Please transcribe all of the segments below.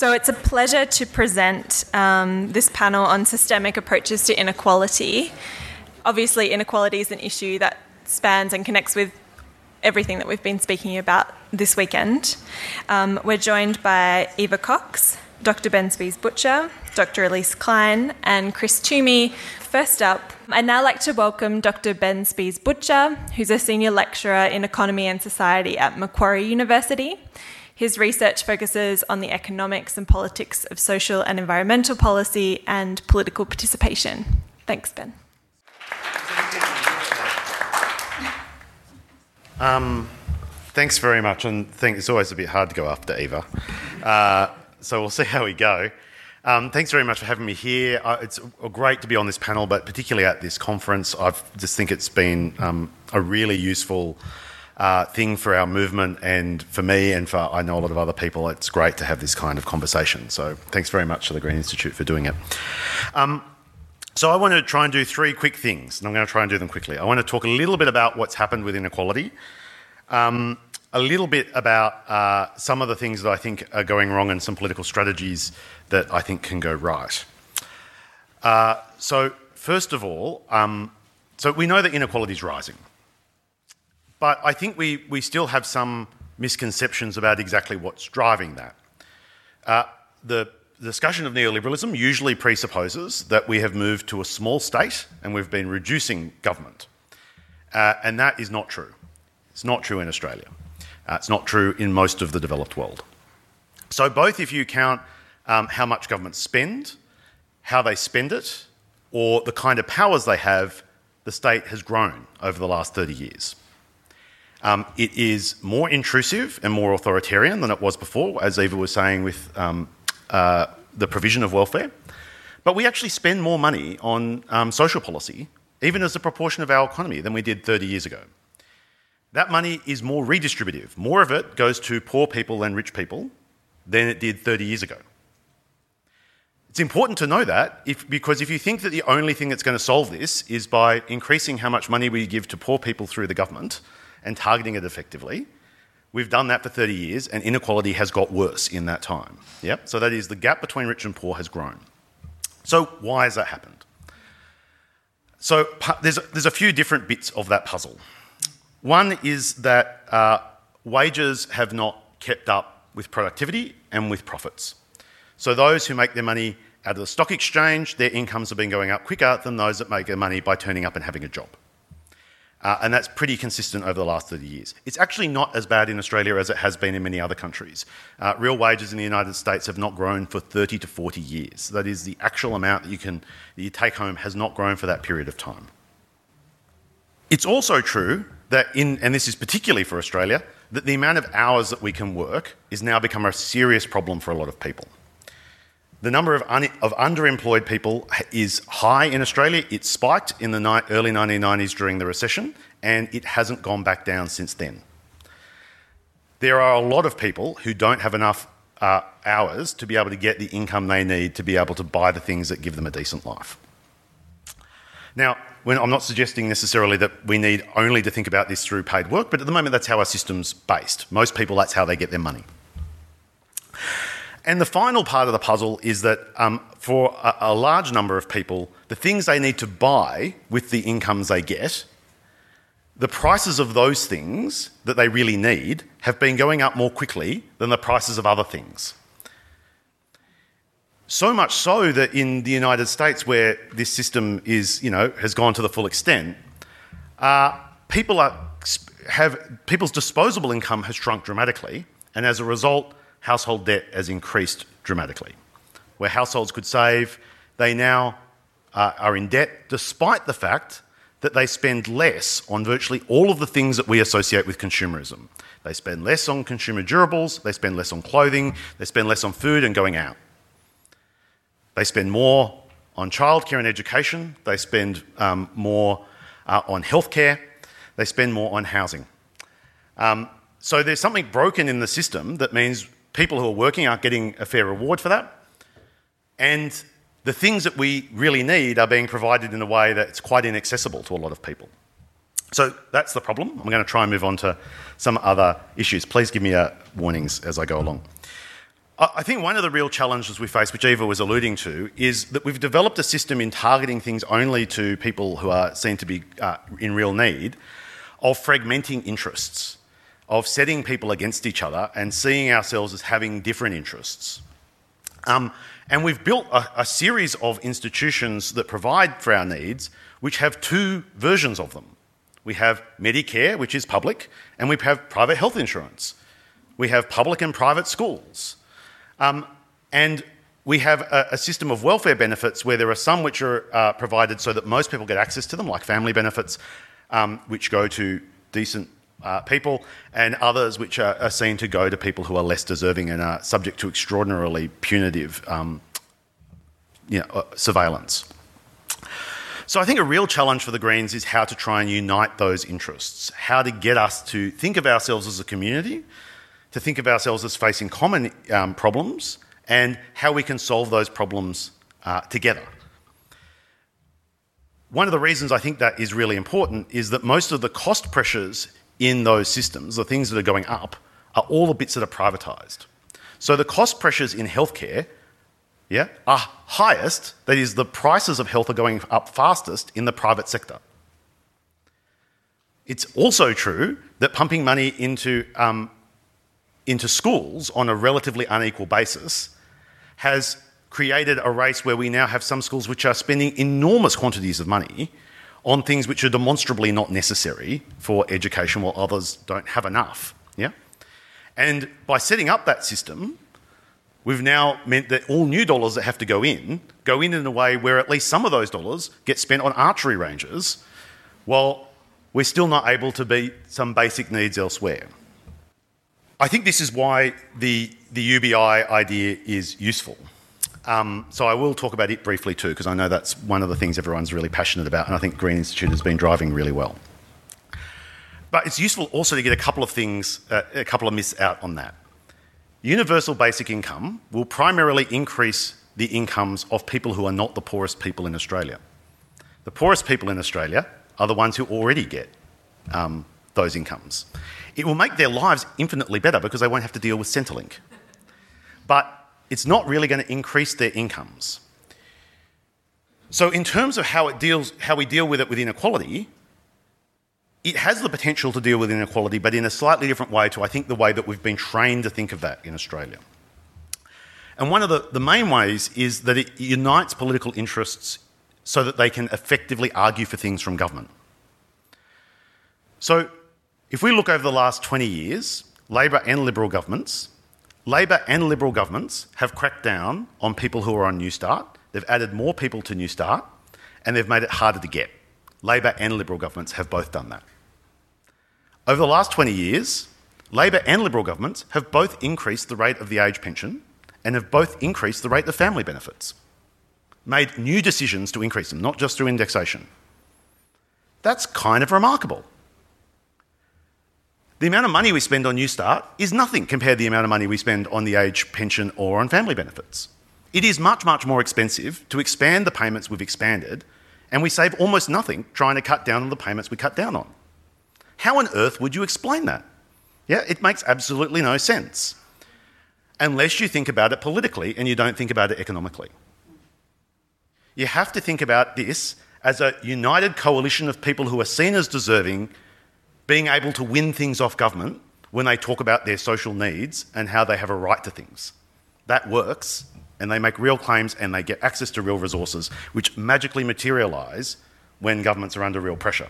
So it's a pleasure to present um, this panel on systemic approaches to inequality. Obviously, inequality is an issue that spans and connects with everything that we've been speaking about this weekend. Um, we're joined by Eva Cox, Dr. Ben Spies Butcher, Dr. Elise Klein, and Chris Twomey. First up, I'd now like to welcome Dr. Ben Spies Butcher, who's a senior lecturer in economy and society at Macquarie University. His research focuses on the economics and politics of social and environmental policy and political participation. Thanks, Ben. Um, thanks very much, and think it's always a bit hard to go after Eva. Uh, so we'll see how we go. Um, thanks very much for having me here. Uh, it's great to be on this panel, but particularly at this conference, I just think it's been um, a really useful uh, thing for our movement and for me and for I know a lot of other people. It's great to have this kind of conversation. So thanks very much to the Green Institute for doing it. Um, so I want to try and do three quick things, and I'm going to try and do them quickly. I want to talk a little bit about what's happened with inequality. Um, a little bit about uh, some of the things that I think are going wrong and some political strategies that I think can go right. Uh, so, first of all, um, so we know that inequality is rising, but I think we, we still have some misconceptions about exactly what's driving that. Uh, the discussion of neoliberalism usually presupposes that we have moved to a small state and we've been reducing government. Uh, and that is not true. It's not true in Australia. Uh, it's not true in most of the developed world. So, both if you count um, how much governments spend, how they spend it, or the kind of powers they have, the state has grown over the last 30 years. Um, it is more intrusive and more authoritarian than it was before, as Eva was saying with um, uh, the provision of welfare. But we actually spend more money on um, social policy, even as a proportion of our economy, than we did 30 years ago. That money is more redistributive. More of it goes to poor people and rich people than it did 30 years ago. It's important to know that if, because if you think that the only thing that's going to solve this is by increasing how much money we give to poor people through the government and targeting it effectively, we've done that for 30 years and inequality has got worse in that time. Yep? So that is the gap between rich and poor has grown. So why has that happened? So there's, there's a few different bits of that puzzle. One is that uh, wages have not kept up with productivity and with profits. So those who make their money out of the stock exchange, their incomes have been going up quicker than those that make their money by turning up and having a job. Uh, and that's pretty consistent over the last 30 years. It's actually not as bad in Australia as it has been in many other countries. Uh, real wages in the United States have not grown for 30 to 40 years. That is, the actual amount that you can that you take home has not grown for that period of time. It's also true that in, and this is particularly for Australia, that the amount of hours that we can work is now become a serious problem for a lot of people. The number of, un, of underemployed people is high in Australia. It spiked in the ni- early 1990s during the recession, and it hasn't gone back down since then. There are a lot of people who don't have enough uh, hours to be able to get the income they need to be able to buy the things that give them a decent life. Now, when, I'm not suggesting necessarily that we need only to think about this through paid work, but at the moment that's how our system's based. Most people, that's how they get their money. And the final part of the puzzle is that um, for a, a large number of people, the things they need to buy with the incomes they get, the prices of those things that they really need have been going up more quickly than the prices of other things. So much so that in the United States, where this system is, you know, has gone to the full extent, uh, people are, have people's disposable income has shrunk dramatically, and as a result, household debt has increased dramatically. Where households could save, they now uh, are in debt, despite the fact that they spend less on virtually all of the things that we associate with consumerism. They spend less on consumer durables, they spend less on clothing, they spend less on food and going out. They spend more on childcare and education. They spend um, more uh, on healthcare. They spend more on housing. Um, so there's something broken in the system that means people who are working aren't getting a fair reward for that. And the things that we really need are being provided in a way that's quite inaccessible to a lot of people. So that's the problem. I'm going to try and move on to some other issues. Please give me uh, warnings as I go along. I think one of the real challenges we face, which Eva was alluding to, is that we've developed a system in targeting things only to people who are seen to be uh, in real need, of fragmenting interests, of setting people against each other and seeing ourselves as having different interests. Um, and we've built a, a series of institutions that provide for our needs, which have two versions of them. We have Medicare, which is public, and we have private health insurance. We have public and private schools. Um, and we have a, a, system of welfare benefits where there are some which are uh, provided so that most people get access to them, like family benefits, um, which go to decent uh, people, and others which are, are, seen to go to people who are less deserving and are subject to extraordinarily punitive um, you know, uh, surveillance. So I think a real challenge for the Greens is how to try and unite those interests, how to get us to think of ourselves as a community to think of ourselves as facing common um, problems and how we can solve those problems uh, together. One of the reasons I think that is really important is that most of the cost pressures in those systems, the things that are going up, are all the bits that are privatised. So the cost pressures in healthcare yeah, are highest, that is, the prices of health are going up fastest in the private sector. It's also true that pumping money into um, into schools on a relatively unequal basis has created a race where we now have some schools which are spending enormous quantities of money on things which are demonstrably not necessary for education while others don't have enough. Yeah? And by setting up that system, we've now meant that all new dollars that have to go in go in in a way where at least some of those dollars get spent on archery ranges while we're still not able to meet some basic needs elsewhere. I think this is why the, the UBI idea is useful. Um, so I will talk about it briefly too, because I know that's one of the things everyone's really passionate about, and I think Green Institute has been driving really well. But it's useful also to get a couple of things, uh, a couple of myths out on that. Universal basic income will primarily increase the incomes of people who are not the poorest people in Australia. The poorest people in Australia are the ones who already get um, those incomes. It will make their lives infinitely better because they won't have to deal with Centrelink. But it's not really going to increase their incomes. So, in terms of how, it deals, how we deal with it with inequality, it has the potential to deal with inequality, but in a slightly different way to, I think, the way that we've been trained to think of that in Australia. And one of the, the main ways is that it unites political interests so that they can effectively argue for things from government. So, if we look over the last 20 years, Labor and Liberal governments, Labor and Liberal governments have cracked down on people who are on Newstart. They've added more people to Newstart, and they've made it harder to get. Labor and Liberal governments have both done that. Over the last 20 years, Labor and Liberal governments have both increased the rate of the age pension and have both increased the rate of family benefits, made new decisions to increase them, not just through indexation. That's kind of remarkable. The amount of money we spend on Newstart is nothing compared to the amount of money we spend on the age pension or on family benefits. It is much, much more expensive to expand the payments we've expanded, and we save almost nothing trying to cut down on the payments we cut down on. How on earth would you explain that? Yeah, it makes absolutely no sense. Unless you think about it politically and you don't think about it economically. You have to think about this as a united coalition of people who are seen as deserving being able to win things off government when they talk about their social needs and how they have a right to things. That works, and they make real claims and they get access to real resources, which magically materialise when governments are under real pressure.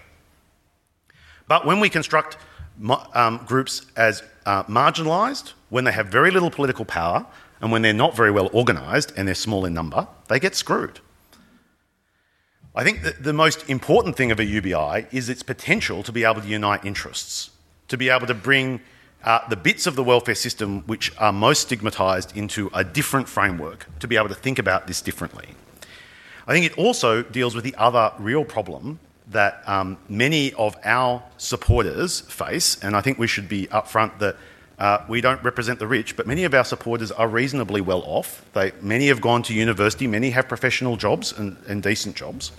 But when we construct um, groups as uh, marginalised, when they have very little political power, and when they're not very well organised and they're small in number, they get screwed. I think that the most important thing of a UBI is its potential to be able to unite interests, to be able to bring uh, the bits of the welfare system which are most stigmatised into a different framework, to be able to think about this differently. I think it also deals with the other real problem that um, many of our supporters face, and I think we should be upfront that uh, we don't represent the rich, but many of our supporters are reasonably well off. They, many have gone to university, many have professional jobs and, and decent jobs.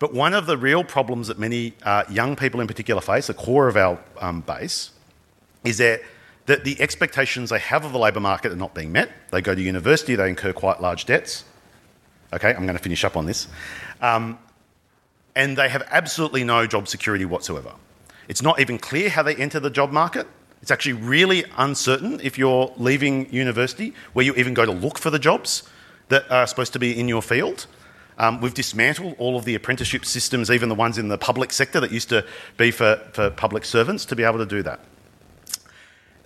But one of the real problems that many uh, young people in particular face, the core of our um, base, is that that the expectations they have of the labour market are not being met. They go to university, they incur quite large debts. Okay, I'm going to finish up on this. Um, and they have absolutely no job security whatsoever. It's not even clear how they enter the job market. It's actually really uncertain if you're leaving university where you even go to look for the jobs that are supposed to be in your field. Um, we've dismantled all of the apprenticeship systems, even the ones in the public sector that used to be for, for public servants, to be able to do that.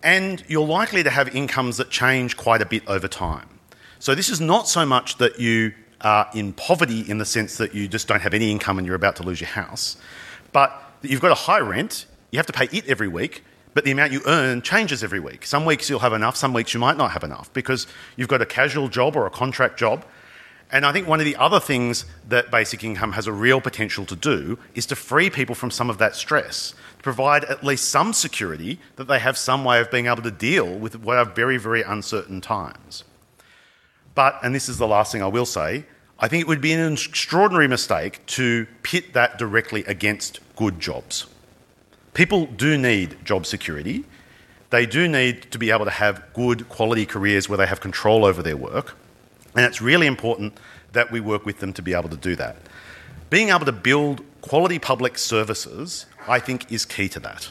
And you're likely to have incomes that change quite a bit over time. So, this is not so much that you are in poverty in the sense that you just don't have any income and you're about to lose your house, but you've got a high rent, you have to pay it every week, but the amount you earn changes every week. Some weeks you'll have enough, some weeks you might not have enough because you've got a casual job or a contract job. And I think one of the other things that basic income has a real potential to do is to free people from some of that stress, to provide at least some security that they have some way of being able to deal with what are very, very uncertain times. But, and this is the last thing I will say, I think it would be an extraordinary mistake to pit that directly against good jobs. People do need job security. They do need to be able to have good quality careers where they have control over their work. And it's really important that we work with them to be able to do that. Being able to build quality public services, I think, is key to that.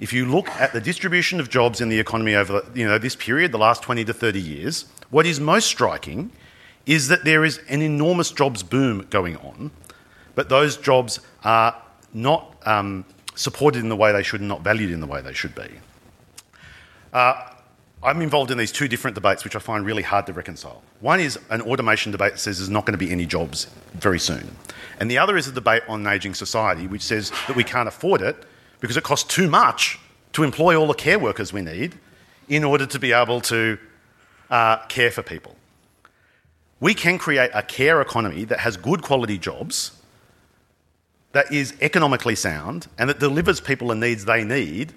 If you look at the distribution of jobs in the economy over you know, this period, the last 20 to 30 years, what is most striking is that there is an enormous jobs boom going on, but those jobs are not um, supported in the way they should and not valued in the way they should be. Uh, I'm involved in these two different debates, which I find really hard to reconcile. One is an automation debate that says there's not going to be any jobs very soon. And the other is a debate on an ageing society, which says that we can't afford it because it costs too much to employ all the care workers we need in order to be able to uh, care for people. We can create a care economy that has good quality jobs that is economically sound and that delivers people the needs they need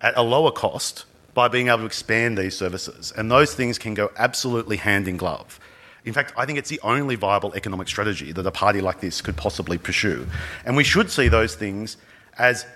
at a lower cost by being able to expand these services. And those things can go absolutely hand in glove. In fact, I think it's the only viable economic strategy that a party like this could possibly pursue. And we should see those things as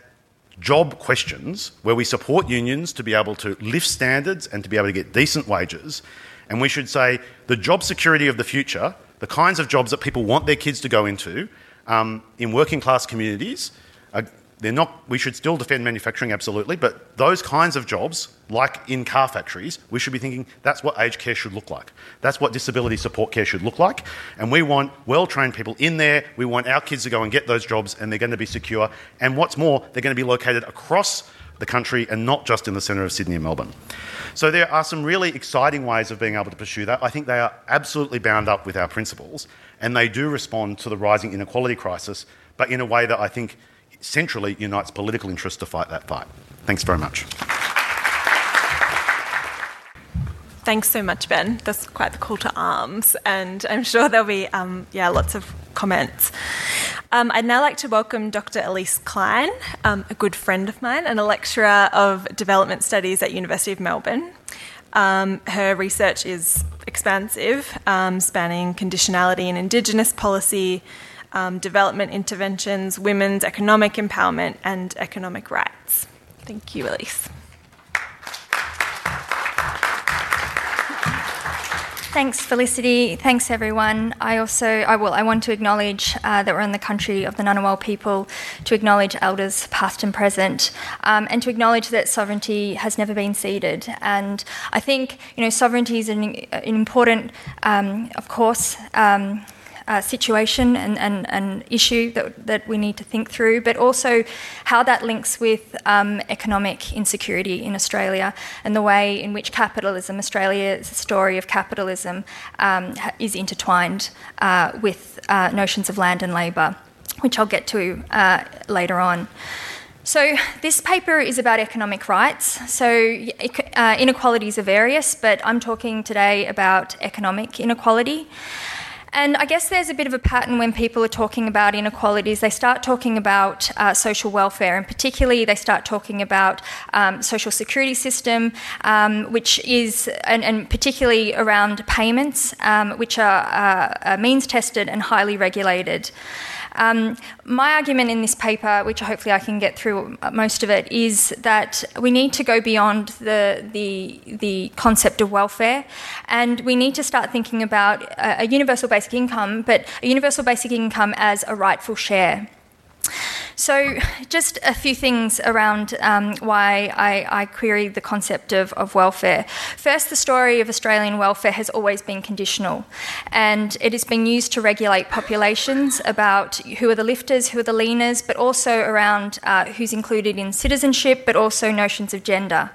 job questions where we support unions to be able to lift standards and to be able to get decent wages. And we should say the job security of the future, the kinds of jobs that people want their kids to go into, um, in working class communities. Uh, they're not, we should still defend manufacturing, absolutely, but those kinds of jobs, like in car factories, we should be thinking that's what aged care should look like. That's what disability support care should look like. And we want well trained people in there. We want our kids to go and get those jobs, and they're going to be secure. And what's more, they're going to be located across the country and not just in the centre of Sydney and Melbourne. So there are some really exciting ways of being able to pursue that. I think they are absolutely bound up with our principles and they do respond to the rising inequality crisis, but in a way that I think centrally unites political interests to fight that fight. Thanks very much. Thanks so much, Ben. That's quite the call to arms, and I'm sure there'll be um, yeah lots of comments. Um, I'd now like to welcome Dr. Elise Klein, um, a good friend of mine and a lecturer of development studies at University of Melbourne. Um, her research is expansive, um, spanning conditionality and Indigenous policy, um, development interventions, women's economic empowerment, and economic rights. Thank you, Elise. Thanks, Felicity. Thanks, everyone. I also, I will, I want to acknowledge uh, that we're in the country of the Ngunnawal people, to acknowledge elders past and present, um, and to acknowledge that sovereignty has never been ceded. And I think, you know, sovereignty is an, an important, um, of course, um, uh, situation and, and, and issue that, that we need to think through, but also how that links with um, economic insecurity in Australia and the way in which capitalism, Australia's story of capitalism, um, is intertwined uh, with uh, notions of land and labour, which I'll get to uh, later on. So, this paper is about economic rights. So, uh, inequalities are various, but I'm talking today about economic inequality. And I guess there's a bit of a pattern when people are talking about inequalities. They start talking about uh, social welfare, and particularly they start talking about um, social security system, um, which is, and, and, particularly around payments, um, which are uh, means tested and highly regulated. Um, my argument in this paper, which hopefully I can get through most of it, is that we need to go beyond the, the, the concept of welfare and we need to start thinking about a, a universal basic income, but a universal basic income as a rightful share. So, just a few things around um, why I, I, query the concept of, of, welfare. First, the story of Australian welfare has always been conditional, and it has been used to regulate populations about who are the lifters, who are the leaners, but also around uh, who's included in citizenship, but also notions of gender.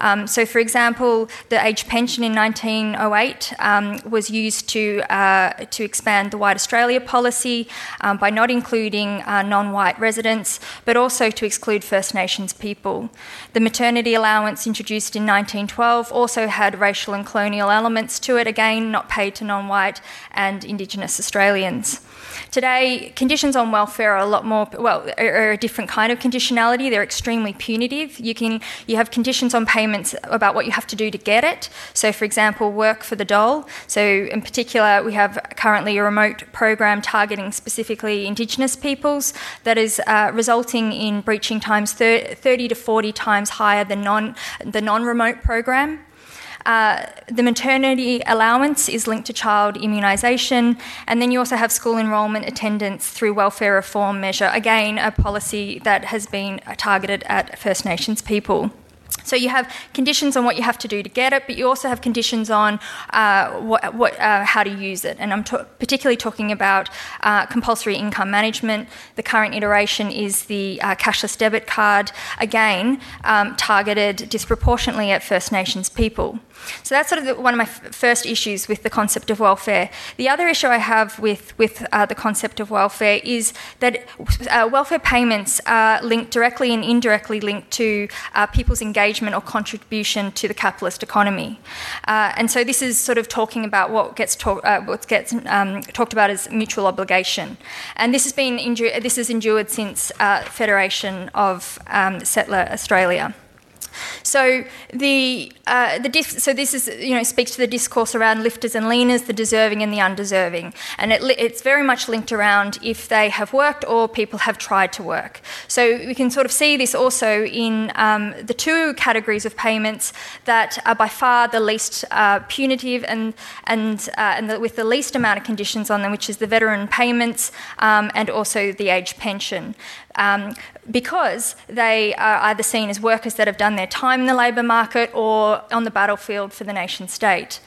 Um, so, for example, the age pension in 1908 um, was used to, uh, to expand the White Australia policy um, by not including uh, non white residents, but also to exclude First Nations people. The maternity allowance introduced in 1912 also had racial and colonial elements to it, again, not paid to non white and Indigenous Australians. Today, conditions on welfare are a lot more, well, are a different kind of conditionality. They're extremely punitive. You, can, you have conditions on payments about what you have to do to get it. So, for example, work for the dole. So, in particular, we have currently a remote program targeting specifically Indigenous peoples that is uh, resulting in breaching times 30 to 40 times higher than non, the non remote program. Uh, the maternity allowance is linked to child immunisation, and then you also have school enrolment attendance through welfare reform measure, again, a policy that has been targeted at First Nations people. So you have conditions on what you have to do to get it, but you also have conditions on uh, what, what, uh, how to use it. And I'm particularly talking about uh, compulsory income management. The current iteration is the uh, cashless debit card, again um, targeted disproportionately at First Nations people. So that's sort of the, one of my f- first issues with the concept of welfare. The other issue I have with, with uh, the concept of welfare is that uh, welfare payments are linked directly and indirectly linked to uh, people's engagement or contribution to the capitalist economy. Uh, and so this is sort of talking about what gets, talk, uh, what gets um, talked about as mutual obligation. And this has been this has endured since uh, Federation of um, Settler Australia. So the uh, the dis- so this is you know speaks to the discourse around lifters and leaners, the deserving and the undeserving, and it, it's very much linked around if they have worked or people have tried to work. So we can sort of see this also in um, the two categories of payments that are by far the least uh, punitive and and uh, and the, with the least amount of conditions on them, which is the veteran payments um, and also the age pension um, because they are either seen as workers that have done their time in the labour market or on the battlefield for the nation state.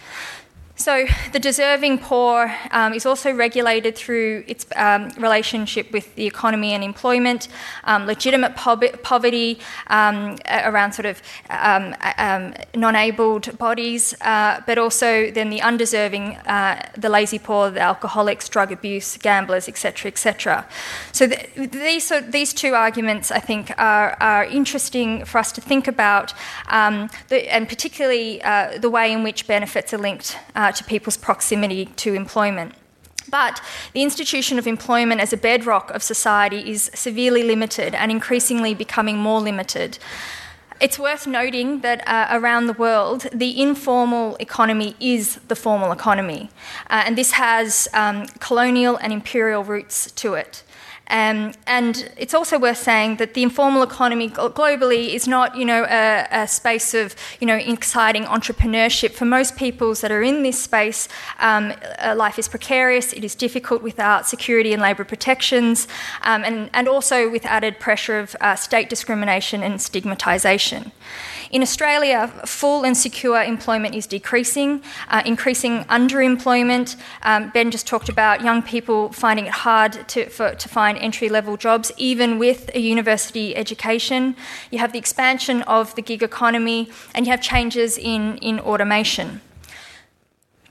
So, the deserving poor um, is also regulated through its um, relationship with the economy and employment, um, legitimate poverty um, around sort of um, um, non abled bodies, uh, but also then the undeserving, uh, the lazy poor, the alcoholics, drug abuse, gamblers, etc., etc. So, the, these, these two arguments I think are, are interesting for us to think about, the, and particularly uh, the way in which benefits are linked. Uh, to people's proximity to employment. But the institution of employment as a bedrock of society is severely limited and increasingly becoming more limited. It's worth noting that uh, around the world, the informal economy is the formal economy, uh, and this has um, colonial and imperial roots to it. Um, and it's also worth saying that the informal economy globally is not, you know, a, a, space of, you know, exciting entrepreneurship. For most peoples that are in this space, um, uh, life is precarious. It is difficult without security and labour protections, um, and, and also with added pressure of uh, state discrimination and stigmatisation. In Australia, full and secure employment is decreasing, uh, increasing underemployment. Um, ben just talked about young people finding it hard to, for, to find entry level jobs, even with a university education. You have the expansion of the gig economy, and you have changes in, in automation.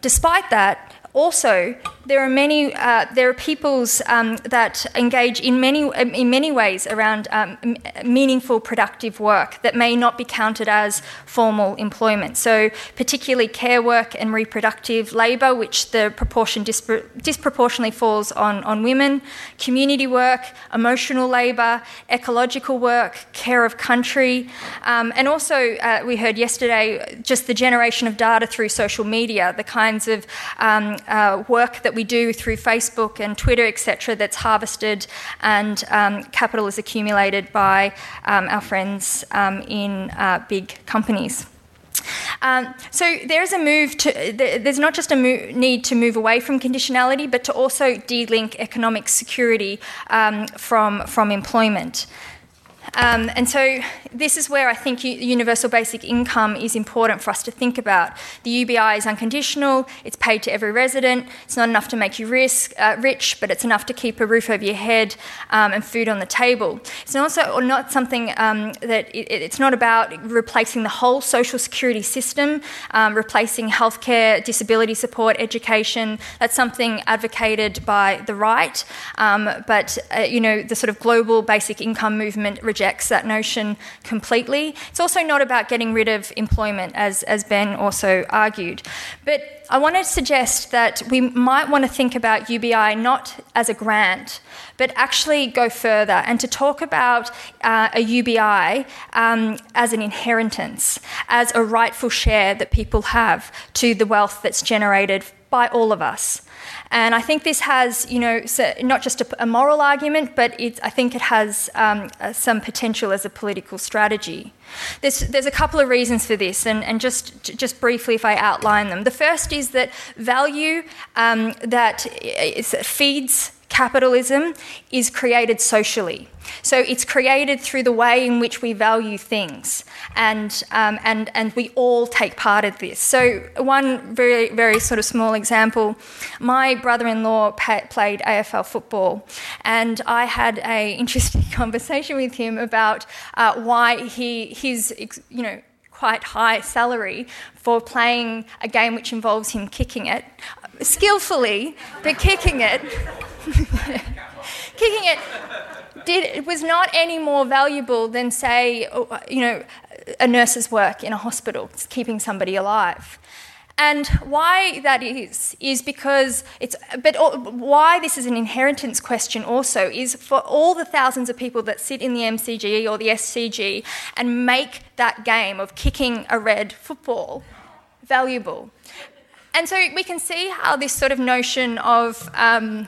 Despite that, also, there are many uh, there are peoples um, that engage in many in many ways around um, meaningful productive work that may not be counted as formal employment. So, particularly care work and reproductive labour, which the proportion dispro- disproportionately falls on on women. Community work, emotional labour, ecological work, care of country, um, and also uh, we heard yesterday just the generation of data through social media, the kinds of um, uh, work that we do through Facebook and Twitter, etc., that's harvested and um, capital is accumulated by um, our friends um, in uh, big companies. Um, so there is a move to, there's not just a need to move away from conditionality, but to also de-link economic security um, from, from employment. Um, and so this is where I think universal basic income is important for us to think about. The UBI is unconditional, it's paid to every resident, it's not enough to make you risk, uh, rich, but it's enough to keep a roof over your head um, and food on the table. It's also not something um, that it, it's not about replacing the whole social security system, um, replacing healthcare, disability support, education. That's something advocated by the right, um, but uh, you know the sort of global basic income movement rejects that notion completely. It's also not about getting rid of employment, as, as Ben also argued. But I want to suggest that we might want to think about UBI not as a grant, but actually go further and to talk about uh, a UBI um, as an inheritance, as a rightful share that people have to the wealth that's generated by all of us. And I think this has, you know, not just a, moral argument, but I think it has um, uh, some potential as a political strategy. There's, there's a couple of reasons for this, and, and just, just briefly, if I outline them. The first is that value um, that feeds capitalism is created socially. So it's created through the way in which we value things, and, um, and, and we all take part of this. So, one very, very sort of small example my brother in law played AFL football, and I had an interesting conversation with him about uh, why he, his, you know, quite high salary for playing a game which involves him kicking it skillfully, but kicking it. kicking it did, it was not any more valuable than, say, you know, a nurse's work in a hospital, keeping somebody alive. And why that is, is because it's, but why this is an inheritance question also is for all the thousands of people that sit in the MCG or the SCG and make that game of kicking a red football valuable. And so we can see how this sort of notion of, um,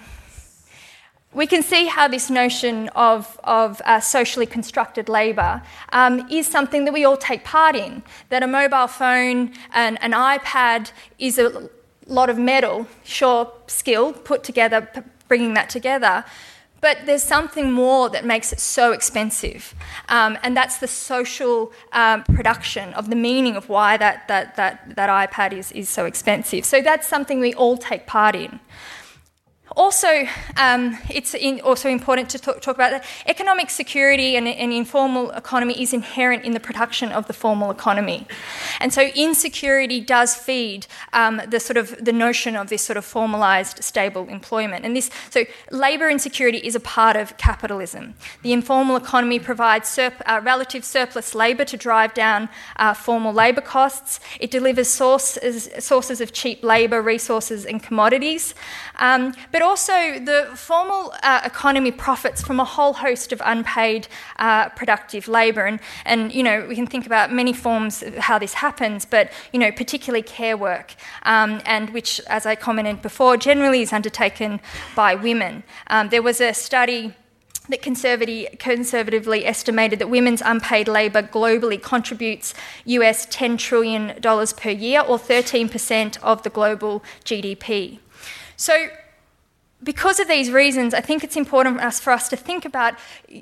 we can see how this notion of, of uh, socially constructed labour um, is something that we all take part in. That a mobile phone and an iPad is a lot of metal, sure, skill put together, bringing that together. But there's something more that makes it so expensive, um, and that's the social um, production of the meaning of why that, that, that, that iPad is, is so expensive. So that's something we all take part in. Also, um, it's in, also important to talk, talk, about that economic security and an informal economy is inherent in the production of the formal economy, and so insecurity does feed um, the sort of the notion of this sort of formalised, stable employment. And this, so labour insecurity is a part of capitalism. The informal economy provides surp, uh, relative surplus labour to drive down uh, formal labour costs. It delivers sources sources of cheap labour, resources, and commodities, um, but also, the formal uh, economy profits from a whole host of unpaid uh, productive labour. And, and, you know, we can think about many forms of how this happens, but, you know, particularly care work, um, and which, as I commented before, generally is undertaken by women. Um, there was a study that conservatively estimated that women's unpaid labour globally contributes US $10 trillion per year, or 13% of the global GDP. So, because of these reasons, I think it's important for us to think about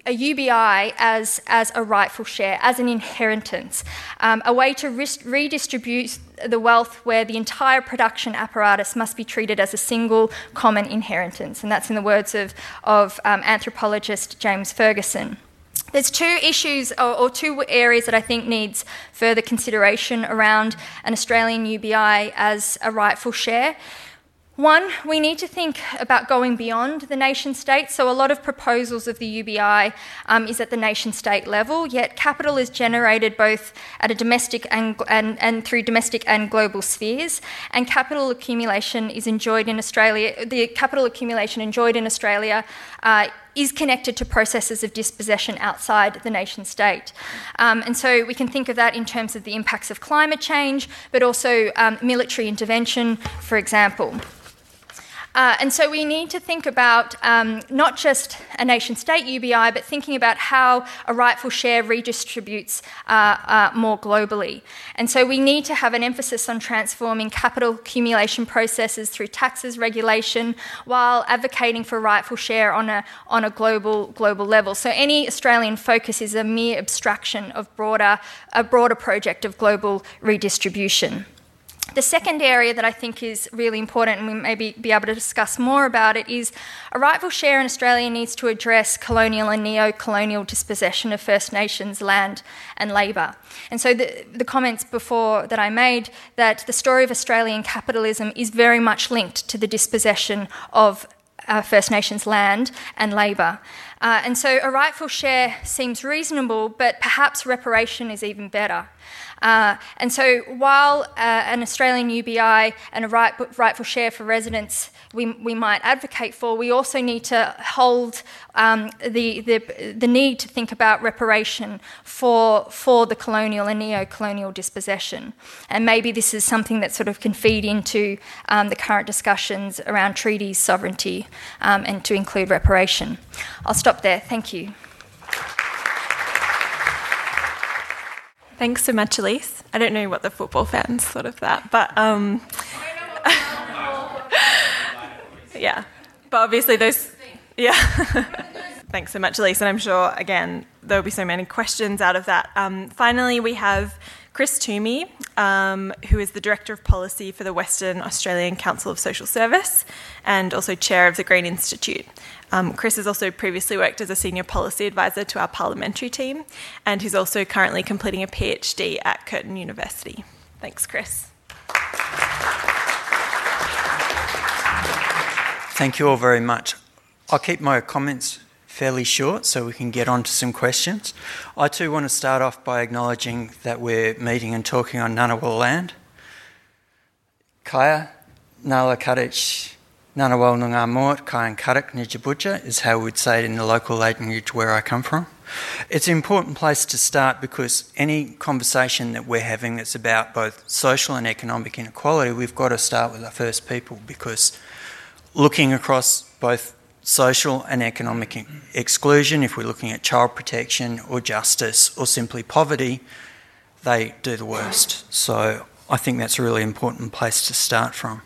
a UBI as, as a rightful share, as an inheritance, um, a way to redistribute the wealth where the entire production apparatus must be treated as a single common inheritance. And that's in the words of, of um, anthropologist James Ferguson. There's two issues or, or, two areas that I think needs further consideration around an Australian UBI as a rightful share. One, we need to think about going beyond the nation state. So, a lot of proposals of the UBI um, is at the nation state level, yet capital is generated both at a domestic and, and, and through domestic and global spheres. And capital accumulation is enjoyed in Australia, the capital accumulation enjoyed in Australia uh, is connected to processes of dispossession outside the nation state. Um, and so we can think of that in terms of the impacts of climate change, but also um, military intervention, for example. Uh, and so we need to think about um, not just a nation state UBI, but thinking about how a rightful share redistributes uh, uh, more globally. And so we need to have an emphasis on transforming capital accumulation processes through taxes regulation while advocating for rightful share on a, on a global, global level. So any Australian focus is a mere abstraction of broader, a broader project of global redistribution. The second area that I think is really important, and we may be, be able to discuss more about it, is a rightful share in Australia needs to address colonial and neo colonial dispossession of First Nations land and labour. And so the, the comments before that I made that the story of Australian capitalism is very much linked to the dispossession of uh, First Nations land and labour. Uh, and so a rightful share seems reasonable, but perhaps reparation is even better. Uh, and so, while uh, an Australian UBI and a right, rightful share for residents we, we might advocate for, we also need to hold um, the, the, the need to think about reparation for, for the colonial and neo colonial dispossession. And maybe this is something that sort of can feed into um, the current discussions around treaties, sovereignty, um, and to include reparation. I'll stop there. Thank you. Thanks so much, Elise. I don't know what the football fans thought of that, but um, yeah. But obviously, those, yeah. Thanks so much, Elise. And I'm sure, again, there'll be so many questions out of that. Um, finally, we have Chris Twomey, um, who is the Director of Policy for the Western Australian Council of Social Service and also Chair of the Green Institute. Um, Chris has also previously worked as a senior policy advisor to our parliamentary team, and he's also currently completing a PhD at Curtin University. Thanks, Chris. Thank you all very much. I'll keep my comments fairly short so we can get on to some questions. I too want to start off by acknowledging that we're meeting and talking on Ngunnawal land. Kaya, Nala Kadich, Ngunnawal Nungamort, Kayan Karak Nijabuja is how we'd say it in the local language where I come from. It's an important place to start because any conversation that we're having that's about both social and economic inequality, we've got to start with our first people because looking across both social and economic exclusion, if we're looking at child protection or justice or simply poverty, they do the worst. So I think that's a really important place to start from.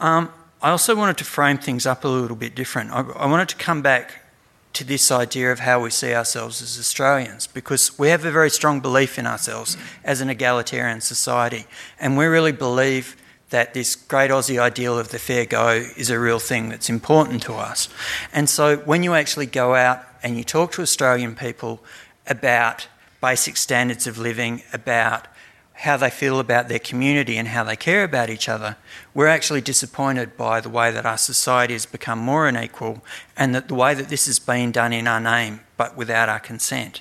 Um, I also wanted to frame things up a little bit different. I, I, wanted to come back to this idea of how we see ourselves as Australians because we have a very strong belief in ourselves as an egalitarian society, and we really believe that this great Aussie ideal of the fair go is a real thing that's important to us. And so when you actually go out and you talk to Australian people about basic standards of living, about how they feel about their community and how they care about each other, we're actually disappointed by the way that our society has become more unequal and that the way that this is being done in our name but without our consent.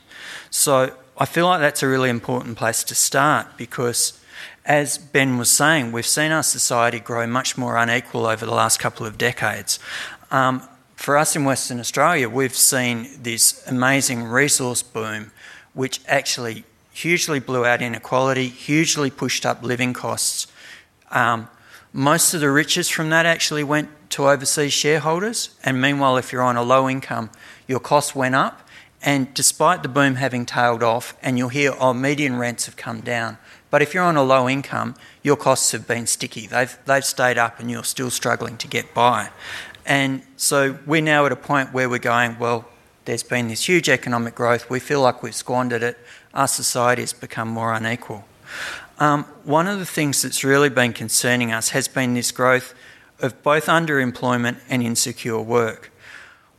So I feel like that's a really important place to start because, as Ben was saying, we've seen our society grow much more unequal over the last couple of decades. Um, for us in Western Australia, we've seen this amazing resource boom, which actually hugely blew out inequality, hugely pushed up living costs. Um, most of the riches from that actually went to overseas shareholders, and meanwhile, if you're on a low income, your costs went up. And despite the boom having tailed off, and you'll hear, oh, median rents have come down. But if you're on a low income, your costs have been sticky. They've, they've stayed up and you're still struggling to get by. And so we're now at a point where we're going, well, there's been this huge economic growth. We feel like we've squandered it our society has become more unequal. Um, one of the things that's really been concerning us has been this growth of both underemployment and insecure work.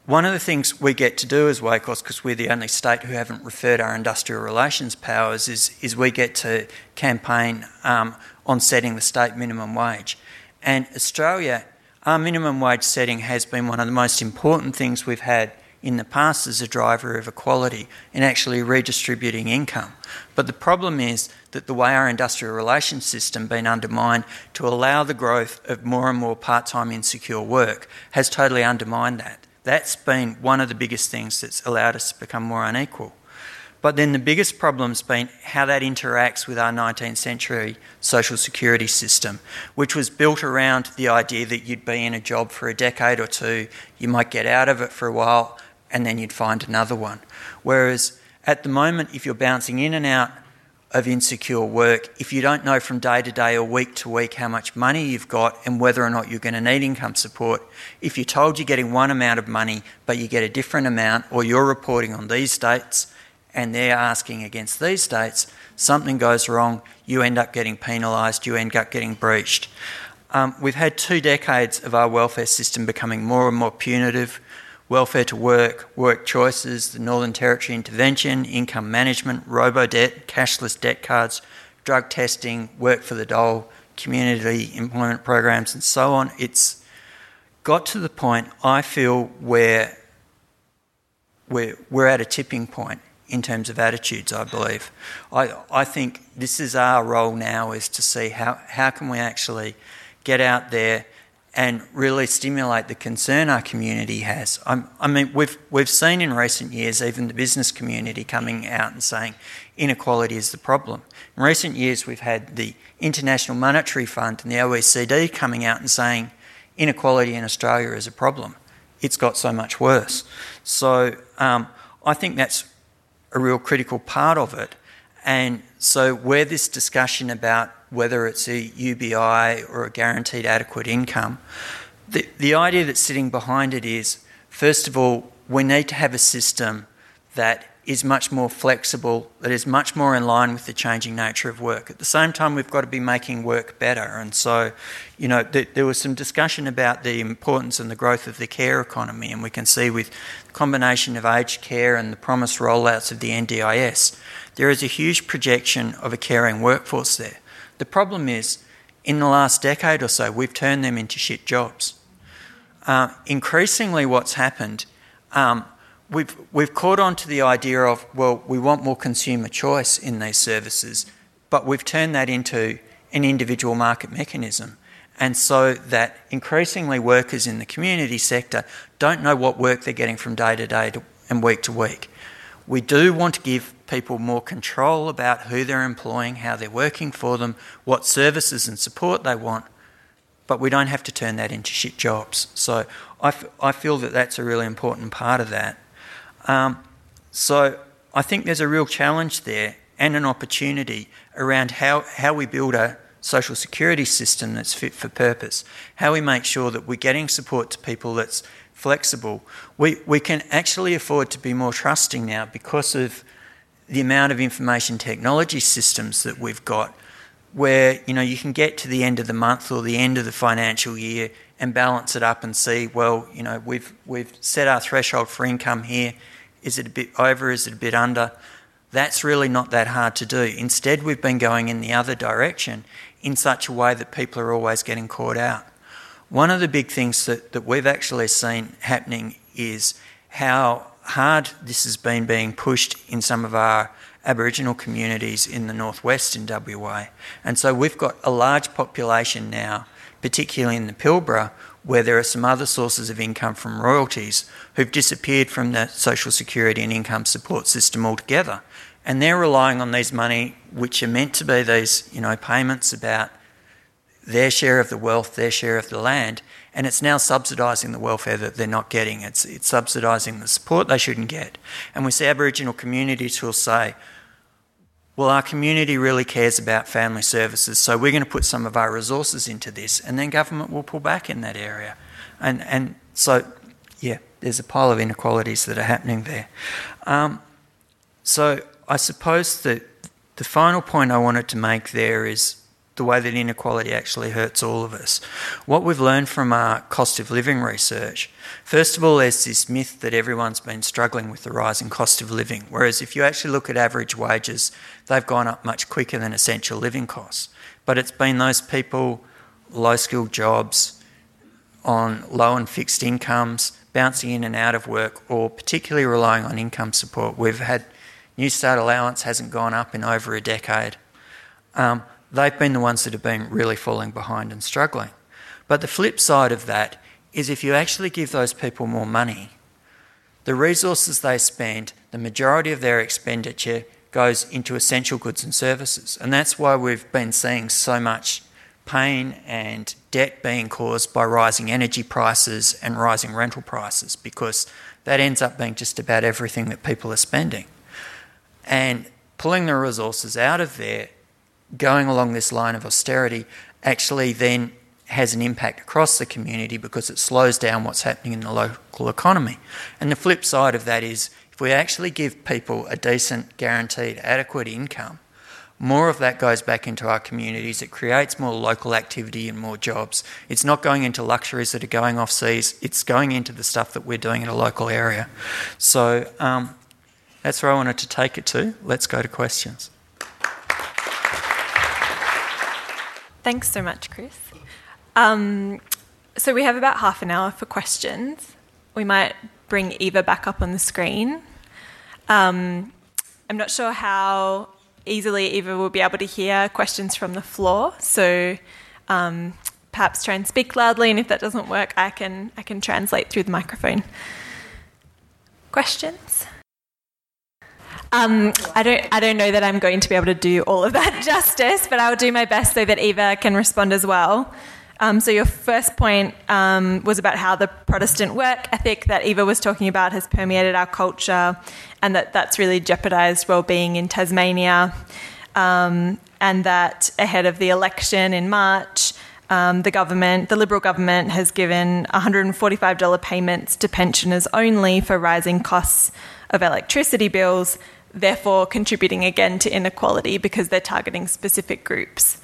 One of the things we get to do as WACOSS, because we're the only state who haven't referred our industrial relations powers, is, is we get to campaign um, on setting the state minimum wage. And Australia, our minimum wage setting has been one of the most important things we've had in the past as a driver of equality in actually redistributing income. But the problem is that the way our industrial relations system been undermined to allow the growth of more and more part-time insecure work has totally undermined that. That's been one of the biggest things that's allowed us to become more unequal. But then the biggest problem's been how that interacts with our 19th century social security system, which was built around the idea that you'd be in a job for a decade or two, you might get out of it for a while, and then you'd find another one. Whereas at the moment, if you're bouncing in and out of insecure work, if you don't know from day to day or week to week how much money you've got and whether or not you're going to need income support, if you're told you're getting one amount of money but you get a different amount, or you're reporting on these dates and they're asking against these dates, something goes wrong, you end up getting penalised, you end up getting breached. Um, we've had two decades of our welfare system becoming more and more punitive welfare to work, work choices, the Northern Territory intervention, income management, robo debt, cashless debit cards, drug testing, work for the dole, community employment programs, and so on. It's got to the point, I feel, where we're, we're at a tipping point in terms of attitudes, I believe. I, I think this is our role now is to see how, how can we actually get out there and really stimulate the concern our community has. I'm, i mean, we've, we've seen in recent years even the business community coming out and saying inequality is the problem. In recent years, we've had the International Monetary Fund and the OECD coming out and saying inequality in Australia is a problem. It's got so much worse. So um, I think that's a real critical part of it. And so, where this discussion about whether it's a UBI or a guaranteed adequate income. The, the idea that's sitting behind it is, first of all, we need to have a system that is much more flexible, that is much more in line with the changing nature of work. At the same time, we've got to be making work better. And so, you know, th- there was some discussion about the importance and the growth of the care economy, and we can see with the combination of aged care and the promised rollouts of the NDIS, there is a huge projection of a caring workforce there. The problem is, in the last decade or so, we've turned them into shit jobs. Uh, increasingly, what's happened, um, we've, we've caught on to the idea of, well, we want more consumer choice in these services, but we've turned that into an individual market mechanism. And so that increasingly workers in the community sector don't know what work they're getting from day to day and week to week. We do want to give people more control about who they're employing, how they're working for them, what services and support they want, but we don't have to turn that into shit jobs. So I, f- I feel that that's a really important part of that. Um, so I think there's a real challenge there and an opportunity around how, how we build a social security system that's fit for purpose, how we make sure that we're getting support to people that's flexible. We, we can actually afford to be more trusting now because of the amount of information technology systems that we've got where you know you can get to the end of the month or the end of the financial year and balance it up and see well you know we've we've set our threshold for income here. Is it a bit over? Is it a bit under? That's really not that hard to do. Instead we've been going in the other direction in such a way that people are always getting caught out. One of the big things that, that we've actually seen happening is how hard this has been being pushed in some of our Aboriginal communities in the northwest in WA. And so we've got a large population now, particularly in the Pilbara, where there are some other sources of income from royalties who've disappeared from the social security and income support system altogether. And they're relying on these money, which are meant to be these, you know, payments about their share of the wealth, their share of the land, and it's now subsidising the welfare that they're not getting. It's, it's subsidising the support they shouldn't get. And we see Aboriginal communities who will say, well, our community really cares about family services, so we're going to put some of our resources into this, and then government will pull back in that area. And, and so, yeah, there's a pile of inequalities that are happening there. Um, so I suppose that the final point I wanted to make there is the way that inequality actually hurts all of us. What we've learned from our cost of living research, first of all, there's this myth that everyone's been struggling with the rising cost of living, whereas if you actually look at average wages, they've gone up much quicker than essential living costs. But it's been those people, low skilled jobs, on low and fixed incomes, bouncing in and out of work, or particularly relying on income support. We've had New Newstart allowance hasn't gone up in over a decade. Um, they've been the ones that have been really falling behind and struggling. But the flip side of that is if you actually give those people more money, the resources they spend, the majority of their expenditure goes into essential goods and services. And that's why we've been seeing so much pain and debt being caused by rising energy prices and rising rental prices because that ends up being just about everything that people are spending. And pulling the resources out of there, going along this line of austerity, actually then has an impact across the community because it slows down what's happening in the local economy. And the flip side of that is if we actually give people a decent, guaranteed, adequate income, more of that goes back into our communities. It creates more local activity and more jobs. It's not going into luxuries that are going off seas, it's going into the stuff that we're doing in a local area. So um, that's where I wanted to take it to. Let's go to questions. Thanks so much, Chris. Um, so we have about half an hour for questions. We might bring Eva back up on the screen. Um, I'm not sure how easily Eva will be able to hear questions from the floor, so um, perhaps try and speak loudly, and if that doesn't work, I can I can translate through the microphone. Questions? Um, I don't I don't know that I'm going to be able to do all of that justice, but I will do my best so that Eva can respond as well. Um, so your first point um, was about how the Protestant work ethic that Eva was talking about has permeated our culture, and that that's really jeopardised well-being in Tasmania, um, and that ahead of the election in March. Um, the government, the Liberal government, has given $145 payments to pensioners only for rising costs of electricity bills, therefore contributing again to inequality because they're targeting specific groups.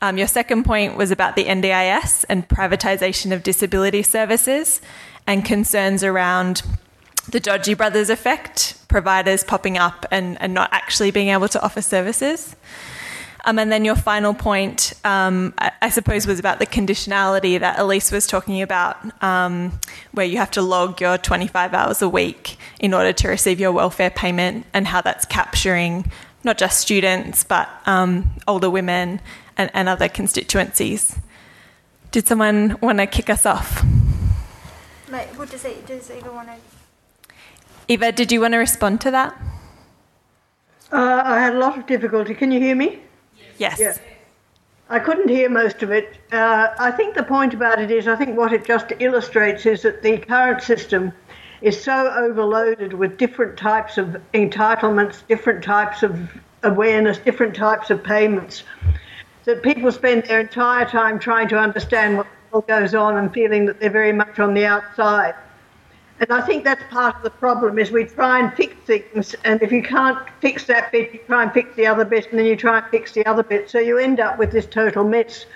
Um, your second point was about the NDIS and privatisation of disability services and concerns around the dodgy brothers effect, providers popping up and, and not actually being able to offer services. Um, and then your final point, um, I, I, suppose, was about the conditionality that Elise was talking about, um, where you have to log your 25 hours a week in order to receive your welfare payment, and how that's capturing not just students but um, older women and, and other constituencies. Did someone want to kick us off? Mate, what does, it, does Eva want to? Eva, did you want to respond to that? Uh, I had a lot of difficulty. Can you hear me? Yes. Yeah. I couldn't hear most of it. Uh, I think the point about it is, I think what it just illustrates is that the current system is so overloaded with different types of entitlements, different types of awareness, different types of payments that people spend their entire time trying to understand what goes on and feeling that they're very much on the outside. And I think that's part of the problem is we try and fix things, and if you can't fix that bit, you try and fix the other bit, and then you try and fix the other bit. So you end up with this total mess,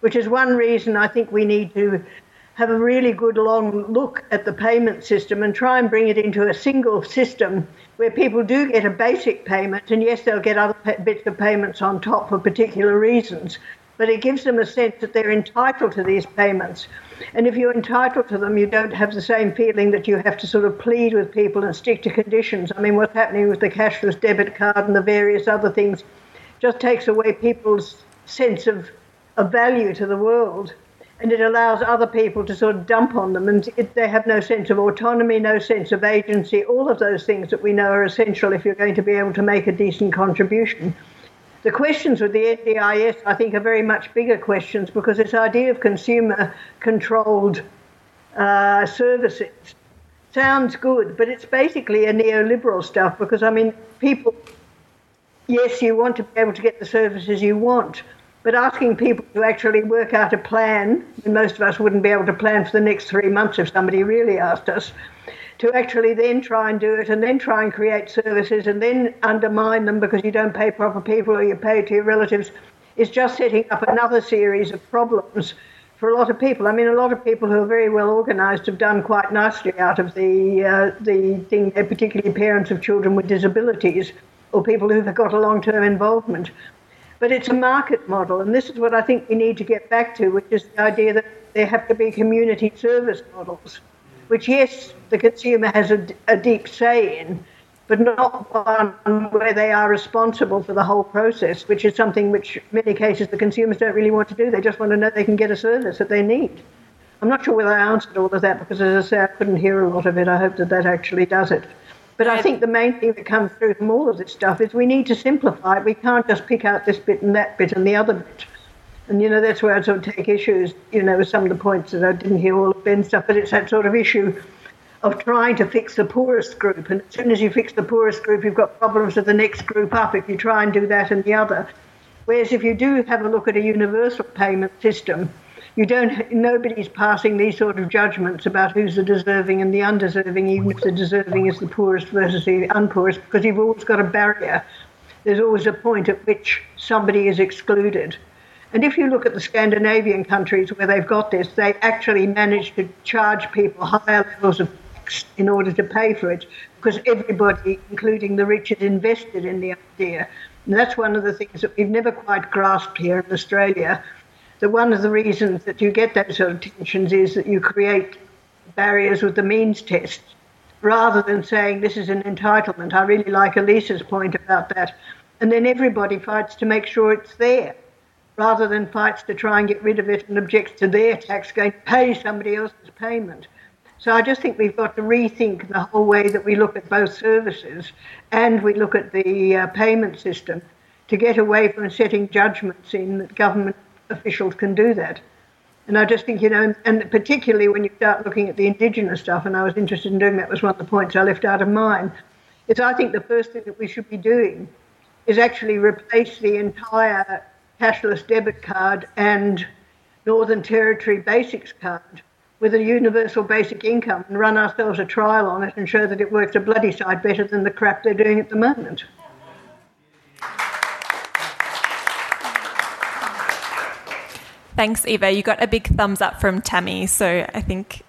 which is one reason I think we need to have a really good long look at the payment system and try and bring it into a single system where people do get a basic payment, and yes, they'll get other bits of payments on top for particular reasons, but it gives them a sense that they're entitled to these payments. And if you're entitled to them, you don't have the same feeling that you have to sort of plead with people and stick to conditions. I mean, what's happening with the cashless debit card and the various other things just takes away people's sense of, of value to the world and it allows other people to sort of dump on them, and it, they have no sense of autonomy, no sense of agency, all of those things that we know are essential if you're going to be able to make a decent contribution. The questions with the NDIS, I think, are very much bigger questions because this idea of consumer controlled uh, services sounds good, but it's basically a neoliberal stuff because, I mean, people, yes, you want to be able to get the services you want, but asking people to actually work out a plan, and most of us wouldn't be able to plan for the next three months if somebody really asked us, to actually then try and do it and then try and create services and then undermine them because you don't pay proper people or you pay to your relatives is just setting up another series of problems for a lot of people. I mean, a lot of people who are very well organised have done quite nicely out of the uh, the thing. Particularly parents of children with disabilities or people who've got a long term involvement. But it's a market model, and this is what I think we need to get back to, which is the idea that there have to be community service models, which, yes, the consumer has a, a deep say in, but not one where they are responsible for the whole process, which is something which, in many cases, the consumers don't really want to do. They just want to know they can get a service that they need. I'm not sure whether I answered all of that because, as I say, I couldn't hear a lot of it. I hope that that actually does it. But I think the main thing that comes through from all of this stuff is we need to simplify it. We can't just pick out this bit and that bit and the other bit. And, you know, that's where I sort of take issues, you know, with some of the points that I didn't hear all of Ben's stuff, but it's that sort of issue of trying to fix the poorest group. And as soon as you fix the poorest group, you've got problems with the next group up if you try and do that and the other. Whereas if you do have a look at a universal payment system, you don't nobody's passing these sort of judgments about who's the deserving and the undeserving even if the deserving is the poorest versus the unpoorest because you've always got a barrier there's always a point at which somebody is excluded and if you look at the Scandinavian countries where they've got this they actually manage to charge people higher levels of tax in order to pay for it because everybody including the rich is invested in the idea and that's one of the things that we've never quite grasped here in Australia that one of the reasons that you get those sort of tensions is that you create barriers with the means test rather than saying this is an entitlement. I really like Elisa's point about that. And then everybody fights to make sure it's there rather than fights to try and get rid of it and objects to their tax going to pay somebody else's payment. So I just think we've got to rethink the whole way that we look at both services and we look at the uh, payment system to get away from setting judgments in that government officials can do that. And I just think, you know, and particularly when you start looking at the Indigenous stuff, and I was interested in doing that, was one of the points I left out of mine, is I think the first thing that we should be doing is actually replace the entire cashless debit card and Northern Territory Basics card with a universal basic income and run ourselves a trial on it and show that it works a bloody side better than the crap they're doing at the moment. Thanks, Eva. You got a big thumbs up from Tammy, so I think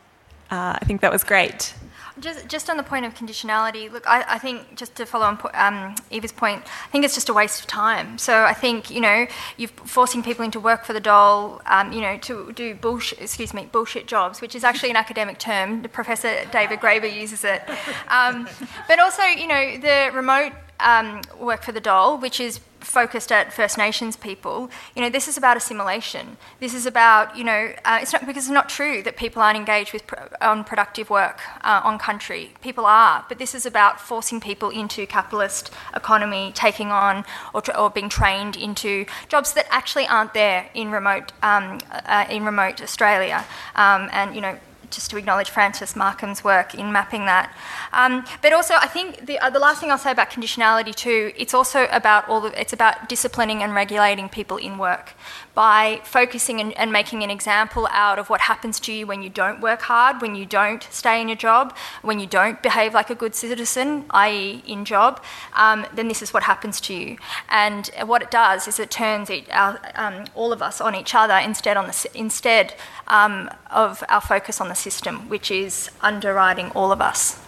uh, I think that was great. Just, just on the point of conditionality, look, I, I think just to follow on um, Eva's point, I think it's just a waste of time. So I think you know you're forcing people into work for the dole, um, you know, to do bullshit, excuse me, bullshit jobs, which is actually an academic term. Professor David Graeber uses it, um, but also you know the remote um, work for the dole, which is focused at First Nations people, you know, this is about assimilation. This is about, you know, uh, it's not because it's not true that people aren't engaged with pro- on productive work uh, on country. People are, but this is about forcing people into capitalist economy, taking on or, tra- or being trained into jobs that actually aren't there in remote um, uh, in remote Australia, um, and you know just to acknowledge Francis Markham's work in mapping that. Um, but also, I think the, uh, the last thing I'll say about conditionality too, it's also about all the, it's about disciplining and regulating people in work by focusing and, and, making an example out of what happens to you when you don't work hard, when you don't stay in your job, when you don't behave like a good citizen, i.e., in job, um, then this is what happens to you. And what it does is it turns it, our, um, all of us on each other instead on the instead um, of our focus on the system, which is underwriting all of us.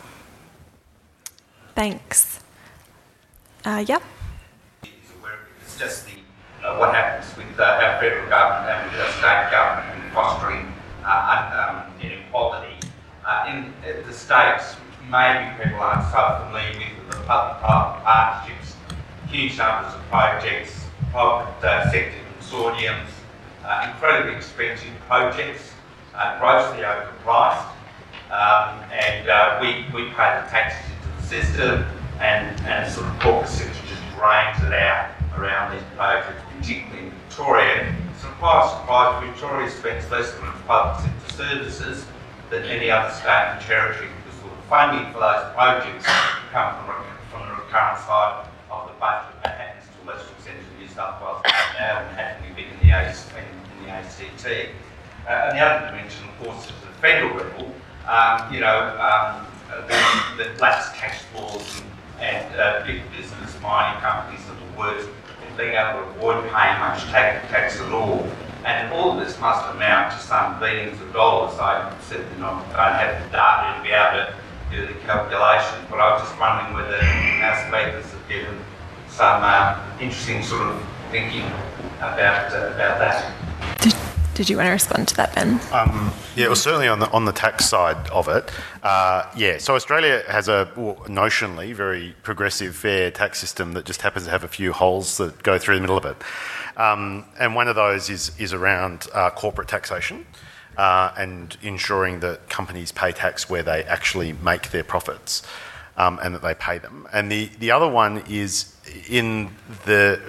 Thanks. Uh, yeah. Uh, what happens with uh, our federal government and state government in fostering uh, um, inequality. Uh, in the states, maybe people aren't so familiar with the public-private partnerships, huge numbers of projects, private uh, sector consortiums, uh, incredibly expensive projects, grossly overpriced, um, and we, we pay the taxes into the system, and, and sort of corporate sector just drains it out around these projects particularly in Victoria. It's quite surprised Victoria spends less than public sector services than any other state and territory because the funding for those projects come from, from the recurrent side of the budget. That happens to a lesser extent in New South Wales now than happening big in the. In the ACT. Uh, and the other dimension, of course, is the federal level. Um, you know, um, the, the lax tax laws and, and uh, big business mining companies that are worth being able to avoid paying much tax at all. And all this must amount to some billions of dollars. I certainly not, don't have the data to be able to do the calculation, but I was just wondering whether our speakers have given some uh, interesting sort of thinking about, uh, about that. Did you want to respond to that, Ben? Um, yeah, well, certainly on the on the tax side of it, uh, yeah. So Australia has a well, notionally very progressive, fair tax system that just happens to have a few holes that go through the middle of it, um, and one of those is is around uh, corporate taxation. Uh, and ensuring that companies pay tax where they actually make their profits. um, and that they pay them. And the, the other one is in the,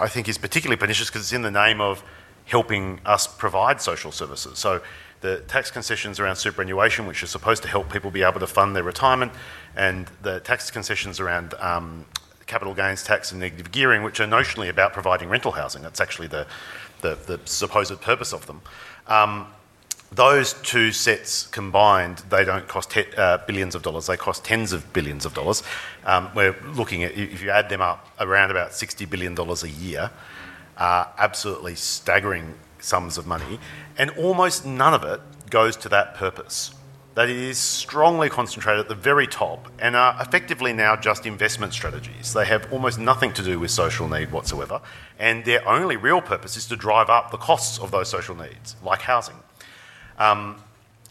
I think is particularly pernicious because it's in the name of helping us provide social services. So the tax concessions around superannuation, which are supposed to help people be able to fund their retirement, and the tax concessions around um, capital gains tax and negative gearing, which are notionally about providing rental housing. That's actually the, the, the supposed purpose of them. Um, those two sets combined, they don't cost te- uh, billions of dollars, they cost tens of billions of dollars. Um, we're looking at, if you add them up, around about $60 billion a year. Uh, absolutely staggering sums of money. And almost none of it goes to that purpose. That is strongly concentrated at the very top and are effectively now just investment strategies. They have almost nothing to do with social need whatsoever, and their only real purpose is to drive up the costs of those social needs, like housing. Um,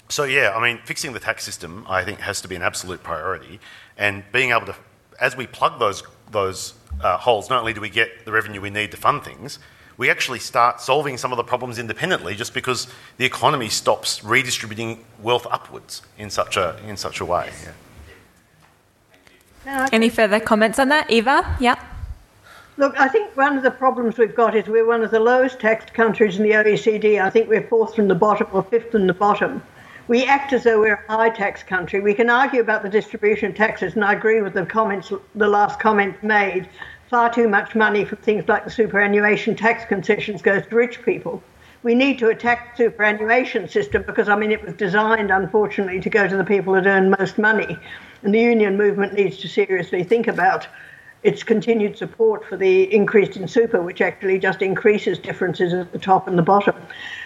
so, yeah, I mean, fixing the tax system, I think, has to be an absolute priority. And being able to, as we plug those, those uh, holes, not only do we get the revenue we need to fund things, we actually start solving some of the problems independently just because the economy stops redistributing wealth upwards in such a, in such a way. Yeah. Any further comments on that? Eva? Yeah. Look, I think one of the problems we've got is we're one of the lowest taxed countries in the OECD. I think we're fourth from the bottom or fifth from the bottom. We act as though we're a high tax country. We can argue about the distribution of taxes, and I agree with the comments, the last comment made. Far too much money from things like the superannuation tax concessions goes to rich people. We need to attack the superannuation system because, I mean, it was designed, unfortunately, to go to the people that earn most money. And the union movement needs to seriously think about its continued support for the increase in super, which actually just increases differences at the top and the bottom.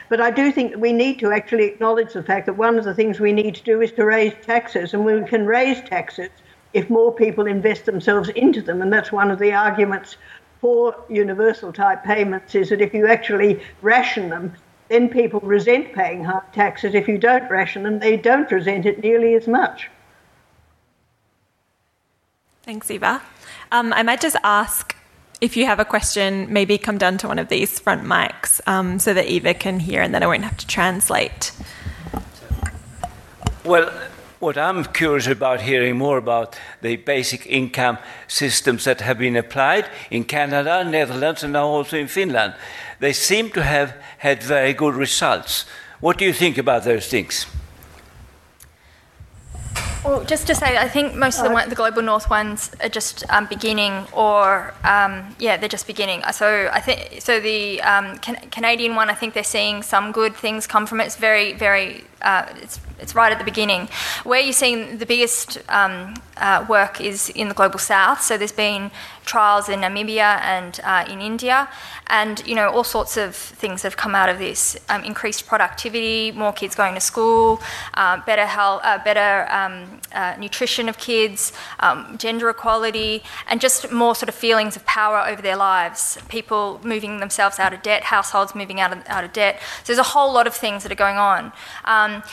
But I do think that we need to actually acknowledge the fact that one of the things we need to do is to raise taxes, and we can raise taxes if more people invest themselves into them. And that's one of the arguments for universal type payments is that if you actually ration them, then people resent paying high taxes. If you don't ration them, they don't resent it nearly as much. Thanks, Eva. Um, I might just ask if you have a question, maybe come down to one of these front mics um, so that Eva can hear and then I won't have to translate. Well, what I'm curious about hearing more about the basic income systems that have been applied in Canada, Netherlands, and now also in Finland. They seem to have had very good results. What do you think about those things? Well, just to say, I think most of the, one, the global north ones are just um, beginning, or um, yeah, they're just beginning. So I think so. The um, can- Canadian one, I think they're seeing some good things come from it. It's very, very uh, it's, it's right at the beginning. Where you're seeing the biggest um, uh, work is in the global south. So there's been trials in Namibia and uh, in India, and you know all sorts of things have come out of this: um, increased productivity, more kids going to school, uh, better health, uh, better um, uh, nutrition of kids, um, gender equality, and just more sort of feelings of power over their lives. People moving themselves out of debt, households moving out of, out of debt. So there's a whole lot of things that are going on. Um,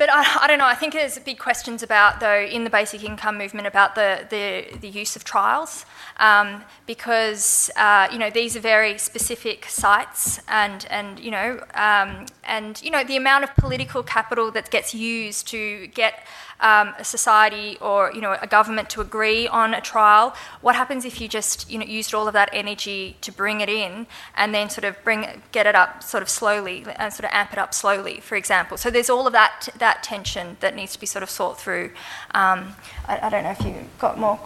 but I, I, don't know. I think there's big questions about, though, in the basic income movement about the, the, the use of trials, um, because uh, you know these are very specific sites, and and you know um, and you know the amount of political capital that gets used to get um, a society or you know a government to agree on a trial. What happens if you just you know used all of that energy to bring it in and then sort of bring get it up sort of slowly and sort of amp it up slowly, for example. So there's all of that that tension that needs to be sort of thought through. Um, I, I, don't know if you got more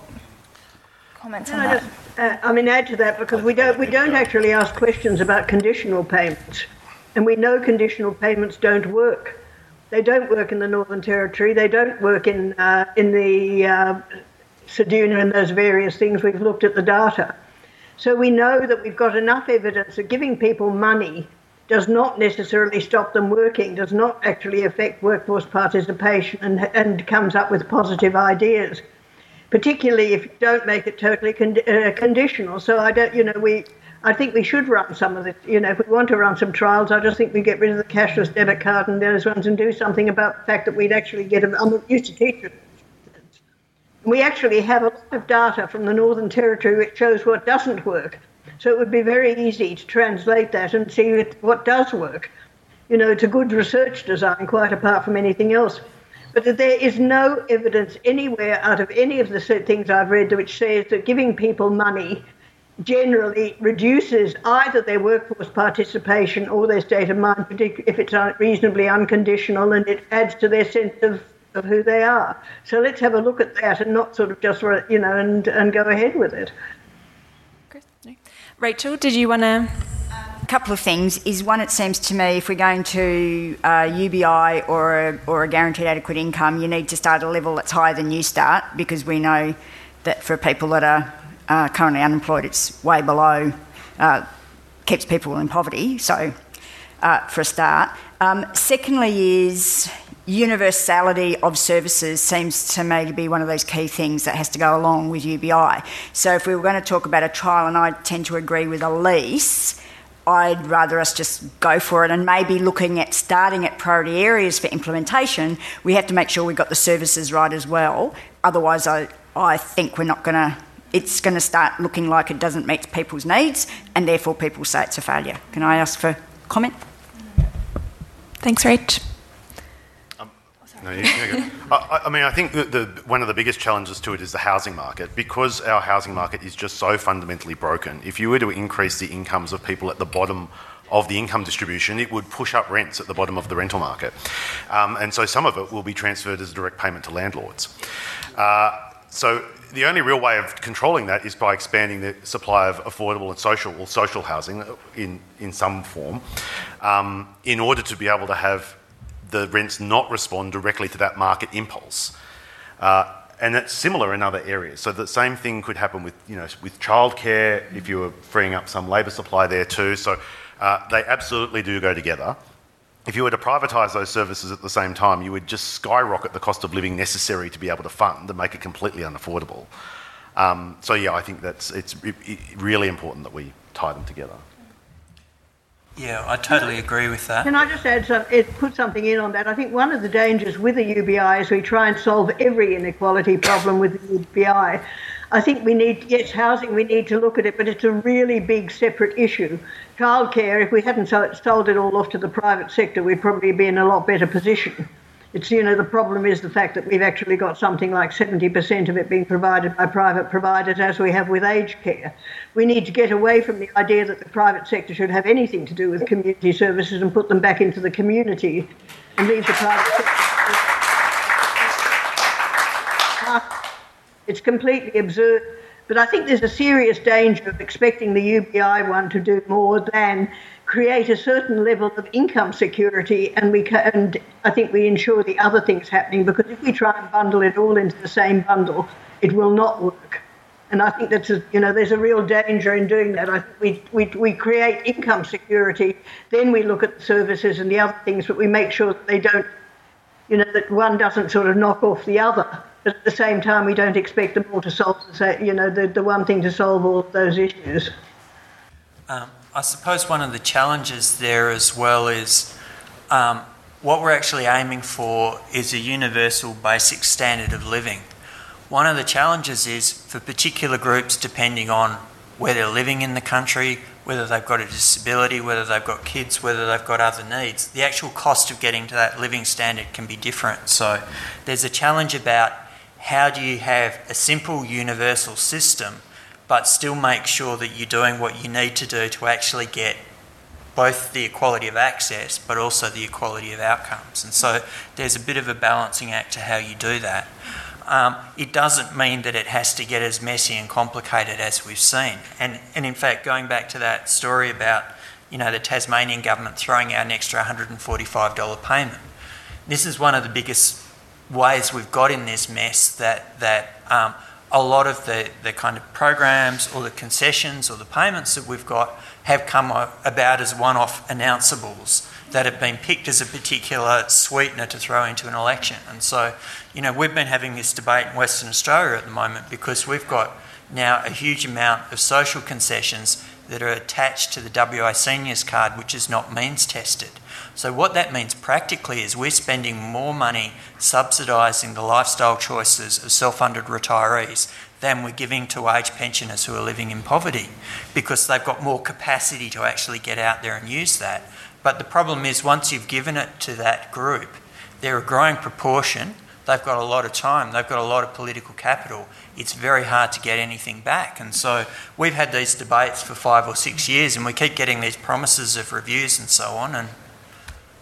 comments on that. uh, I mean, add to that because we don't we don't actually ask questions about conditional payments, and we know conditional payments don't work. They don't work in the Northern Territory. They don't work in uh, in the uh, Ceduna and those various things. We've looked at the data, so we know that we've got enough evidence that giving people money does not necessarily stop them working, does not actually affect workforce participation, and and comes up with positive ideas. Particularly if you don't make it totally con- uh, conditional. So I don't, you know, we I think we should run some of the, You know, if we want to run some trials, I just think we get rid of the cashless debit card and those ones and do something about the fact that we'd actually get them. I'm used to teaching. We actually have a lot of data from the Northern Territory which shows what doesn't work. So it would be very easy to translate that and see what does work. You know, it's a good research design, quite apart from anything else. But there is no evidence anywhere out of any of the things I've read which says that giving people money generally reduces either their workforce participation or their state of mind, particularly if it's reasonably unconditional and it adds to their sense of, of who they are. So let's have a look at that and not sort of just, you know, and, and go ahead with it. Rachel, did you want to? Couple of things is one, it seems to me, if we're going to uh, UBI or a, or a guaranteed adequate income, you need to start at a level that's higher than you start because we know that for people that are uh, currently unemployed, it's way below, uh, keeps people in poverty. So, uh, for a start. Um, secondly, is universality of services seems to me to be one of those key things that has to go along with UBI. So, if we were going to talk about a trial, and I tend to agree with Elise, I'd rather us just go for it and maybe looking at starting at priority areas for implementation, we have to make sure we've got the services right as well. Otherwise, I, I think we're not going to, it's going to start looking like it doesn't meet people's needs and therefore people say it's a failure. Can I ask for comment? Thanks, Rach. No, you, I, I, mean, I think the, one of the biggest challenges to it is the housing market. Because our housing market is just so fundamentally broken, if you were to increase the incomes of people at the bottom of the income distribution, it would push up rents at the bottom of the rental market. Um, and so some of it will be transferred as direct payment to landlords. Uh, so the only real way of controlling that is by expanding the supply of affordable and social or social housing in, in some form um, in order to be able to have the rents not respond directly to that market impulse. Uh, and that's similar in other areas. So the same thing could happen with, you know, with childcare if you were freeing up some labour supply there too. So uh, they absolutely do go together. If you were to privatise those services at the same time, you would just skyrocket the cost of living necessary to be able to fund and make it completely unaffordable. Um, so yeah, I think that's it's really important that we tie them together. Yeah, I totally agree with that. Can I just add some, put something in on that? I think one of the dangers with the UBI is we try and solve every inequality problem with the UBI. I think we need, yes, housing, we need to look at it, but it's a really big separate issue. Childcare, if we hadn't sold it all off to the private sector, we'd probably be in a lot better position. It's, you know, the problem is the fact that we've actually got something like 70% of it being provided by private providers, as we have with aged care. We need to get away from the idea that the private sector should have anything to do with community services and put them back into the community and leave the private sector. Uh, it's completely absurd. But I think there's a serious danger of expecting the UBI one to do more than create a certain level of income security, and we can, and I think we ensure the other things happening because if we try and bundle it all into the same bundle, it will not work. And I think that's a, you know there's a real danger in doing that. I, we, we we create income security, then we look at the services and the other things, but we make sure that they don't, you know, that one doesn't sort of knock off the other. But at the same time, we don't expect them all to solve the you know the, the one thing to solve all those issues. Um, I suppose one of the challenges there as well is um, what we're actually aiming for is a universal basic standard of living. One of the challenges is for particular groups, depending on where they're living in the country, whether they've got a disability, whether they've got kids, whether they've got other needs, the actual cost of getting to that living standard can be different. So there's a challenge about how do you have a simple universal system but still make sure that you're doing what you need to do to actually get both the equality of access but also the equality of outcomes. And so there's a bit of a balancing act to how you do that. Um, it doesn't mean that it has to get as messy and complicated as we've seen. And, and in fact, going back to that story about you know the Tasmanian government throwing out an extra $145 payment, this is one of the biggest ways we've got in this mess that that um, a lot of the, the kind of programs or the concessions or the payments that we've got have come about as one off announceables that have been picked as a particular sweetener to throw into an election. And so, you know, we've been having this debate in Western Australia at the moment because we've got now a huge amount of social concessions that are attached to the WA Seniors card, which is not means tested. So, what that means practically is we're spending more money subsidising the lifestyle choices of self funded retirees than we're giving to age pensioners who are living in poverty because they've got more capacity to actually get out there and use that. But the problem is, once you've given it to that group, they're a growing proportion they've got a lot of time, they've got a lot of political capital. It's very hard to get anything back. And so we've had these debates for five or six years, and we keep getting these promises of reviews and so on, and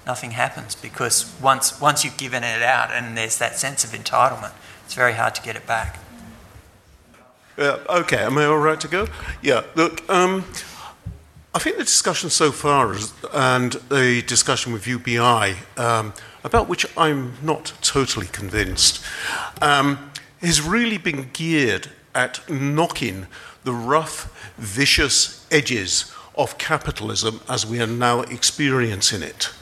nothing happens because once, once you've given it out and there's that sense of entitlement, it's very hard to get it back. Uh, okay, am I all right to go? Yeah, look, um, I think the discussion so far is, and the discussion with UBI, um, about which I'm not totally convinced, um, has really been geared at knocking the rough, vicious edges of capitalism as we are now experiencing it.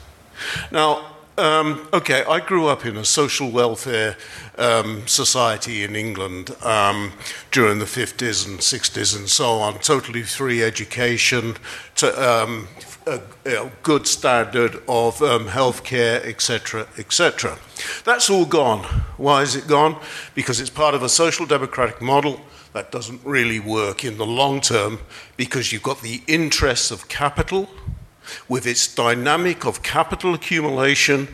Now, um, okay, I grew up in a social welfare um, society in England um, during the 50s and 60s and so on, totally free education, to, um, a, a, good standard of um, healthcare, etc., etc. That's all gone. Why is it gone? Because it's part of a social democratic model that doesn't really work in the long term because you've got the interests of capital with its dynamic of capital accumulation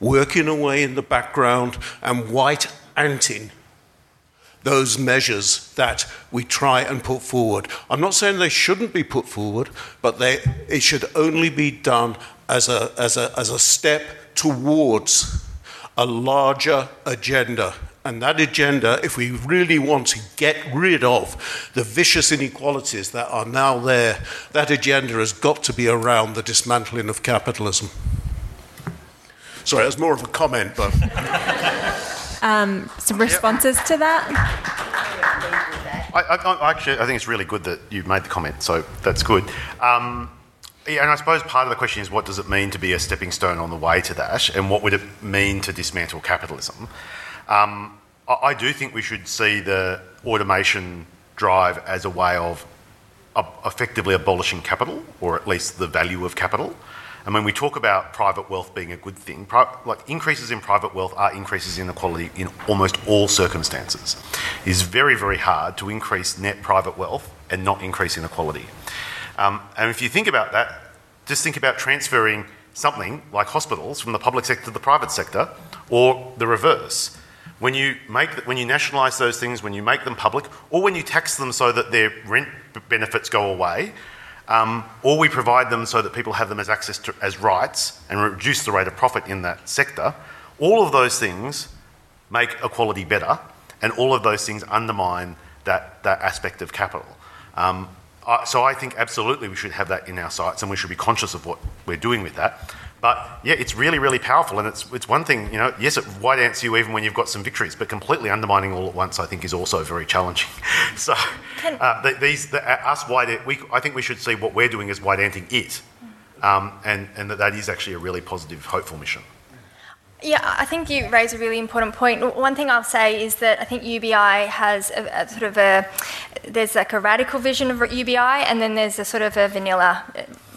working away in the background and white anting those measures that we try and put forward. I'm not saying they shouldn't be put forward, but they, it should only be done as a, as, a, as a step towards a larger agenda and that agenda, if we really want to get rid of the vicious inequalities that are now there, that agenda has got to be around the dismantling of capitalism. Sorry, that's more of a comment, but. um, some responses yep. to that? I, I, actually, I think it's really good that you made the comment, so that's good. Um, yeah, and I suppose part of the question is what does it mean to be a stepping stone on the way to that, and what would it mean to dismantle capitalism? Um, I do think we should see the automation drive as a way of effectively abolishing capital, or at least the value of capital. And when we talk about private wealth being a good thing, like increases in private wealth are increases in equality in almost all circumstances. It is very, very hard to increase net private wealth and not increase inequality. Um, and if you think about that, just think about transferring something like hospitals from the public sector to the private sector, or the reverse when you make when you nationalise those things, when you make them public, or when you tax them so that their rent benefits go away, um, or we provide them so that people have them as access to, as rights and reduce the rate of profit in that sector, all of those things make equality better, and all of those things undermine that, that aspect of capital. Um, I, so I think absolutely we should have that in our sights, and we should be conscious of what we're doing with that. But yeah, it's really, really powerful, and it's it's one thing, you know. Yes, it white ants you even when you've got some victories, but completely undermining all at once, I think, is also very challenging. so, uh, the, these the, us white, we, I think we should see what we're doing as white anting is. um, and and that that is actually a really positive, hopeful mission. Yeah, I think you raise a really important point. One thing I'll say is that I think UBI has a, a, sort of a there's like a radical vision of UBI, and then there's a sort of a vanilla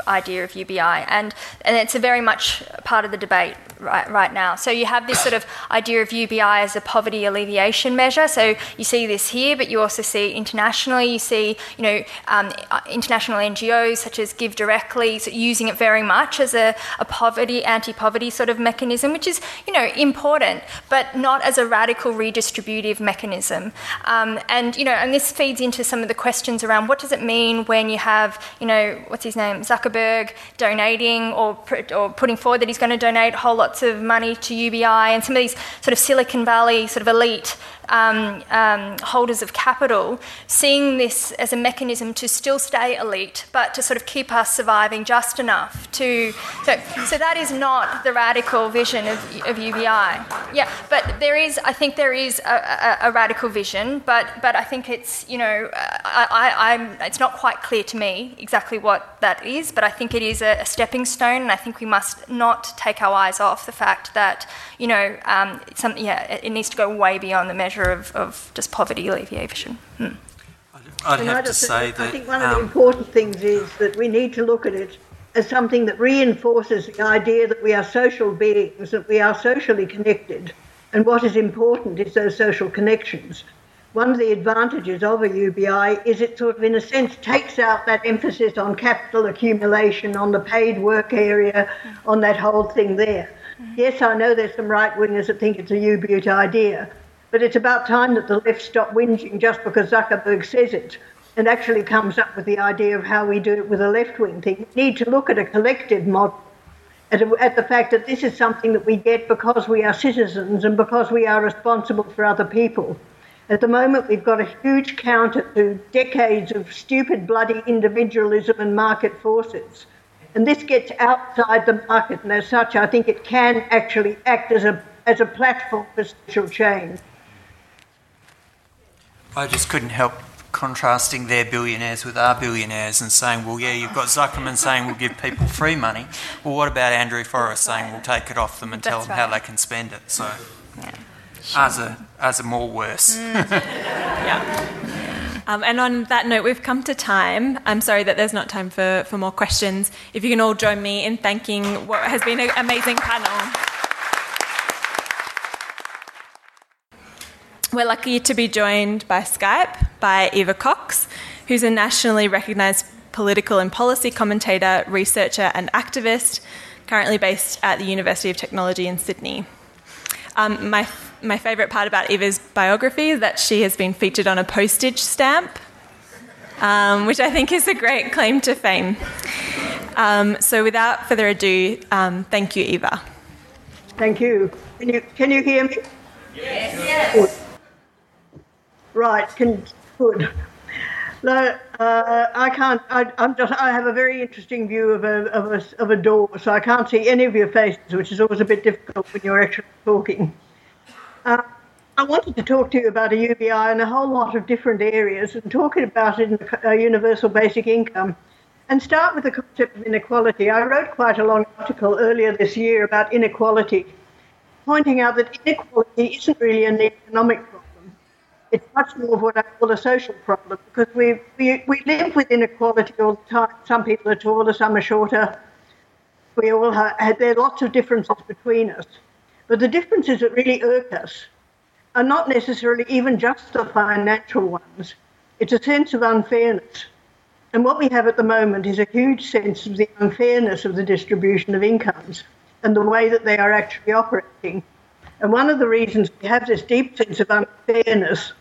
idea of UBI, and and it's a very much part of the debate right, right now. So you have this sort of idea of UBI as a poverty alleviation measure. So you see this here, but you also see internationally. You see, you know, um, international NGOs such as Give Directly using it very much as a, a poverty, anti-poverty sort of mechanism, which is, you know, important, but not as a radical redistributive mechanism. Um, and you know, and this feeds into some of the questions around what does it mean when you have, you know, what's his name, Zuckerberg donating or or putting forward that he's going to donate whole lots of money to UBI and some of these sort of Silicon Valley sort of elite um, um, holders of capital, seeing this as a mechanism to still stay elite, but to sort of keep us surviving just enough to. So, so that is not the radical vision of, of UBI. Yeah, but there is, I think there is a, a, a radical vision, but but I think it's you know, I, I, it's not quite clear to me exactly what that is, but I think it is a, a stepping stone, and I think we must not take our eyes off the fact that you know, um, some, yeah, it needs to go way beyond the measure of, of just poverty alleviation. Hmm. I'd have to say that. I think one um, of the um, important things is that we need to look at it as something that reinforces the idea that we are social beings, that we are socially connected, and what is important is those social connections. One of the advantages of a UBI is it sort of, in a sense, takes out that emphasis on capital accumulation, on the paid work area, on that whole thing there. Yes, I know there's some right wingers that think it's a U Butte idea, but it's about time that the left stop whinging just because Zuckerberg says it and actually comes up with the idea of how we do it with a left wing thing. We need to look at a collective model, at, a, at the fact that this is something that we get because we are citizens and because we are responsible for other people. At the moment, we've got a huge counter to decades of stupid, bloody individualism and market forces. And this gets outside the market, and as such, I think it can actually act as a, as a platform for social change. I just couldn't help contrasting their billionaires with our billionaires and saying, well, yeah, you've got Zuckerberg saying we'll give people free money. Well, what about Andrew Forrest saying we'll take it off them and tell them right. how they can spend it? So, yeah. as a as a more worse. Mm. yeah. Um, and on that note, we've come to time. I'm sorry that there's not time for, for more questions. If you can all join me in thanking what has been an amazing panel. We're lucky to be joined by Skype by Eva Cox, who's a nationally recognised political and policy commentator, researcher, and activist, currently based at the University of Technology in Sydney. Um, my my favourite part about Eva's biography is that she has been featured on a postage stamp, um, which I think is a great claim to fame. Um, so, without further ado, um, thank you, Eva. Thank you. Can you, can you hear me? Yes. yes. Right, can, good. No, uh, I can't. I, am just. I have a very interesting view of a, of a of a door, so I can't see any of your faces, which is always a bit difficult when you're actually talking. Uh, I wanted to talk to you about a UBI in a whole lot of different areas, and talking about it in a universal basic income, and start with the concept of inequality. I wrote quite a long article earlier this year about inequality, pointing out that inequality isn't really an economic it's much more of what I call a social problem because we, we, we live with inequality all the time. Some people are taller, some are shorter. We all have, there are lots of differences between us. But the differences that really irk us are not necessarily even just the financial ones. It's a sense of unfairness. And what we have at the moment is a huge sense of the unfairness of the distribution of incomes and the way that they are actually operating. And one of the reasons we have this deep sense of unfairness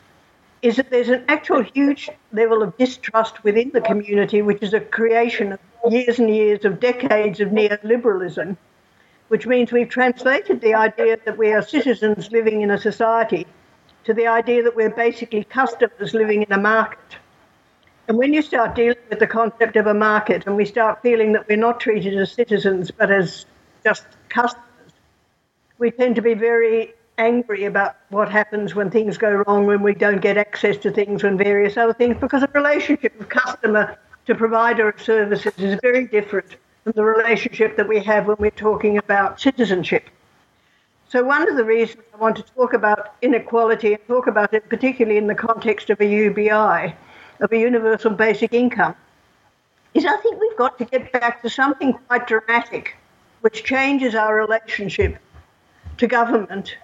is that there's an actual huge level of distrust within the community, which is a creation of years and years of decades of neoliberalism, which means we've translated the idea that we are citizens living in a society to the idea that we're basically customers living in a market. And when you start dealing with the concept of a market and we start feeling that we're not treated as citizens but as just customers, we tend to be very angry about what happens when things go wrong, when we don't get access to things, and various other things, because the relationship of customer to provider of services is very different from the relationship that we have when we're talking about citizenship. So, one of the reasons I want to talk about inequality and talk about it particularly in the context of a UBI, of a universal basic income, is I think we've got to get back to something quite dramatic, which changes our relationship to government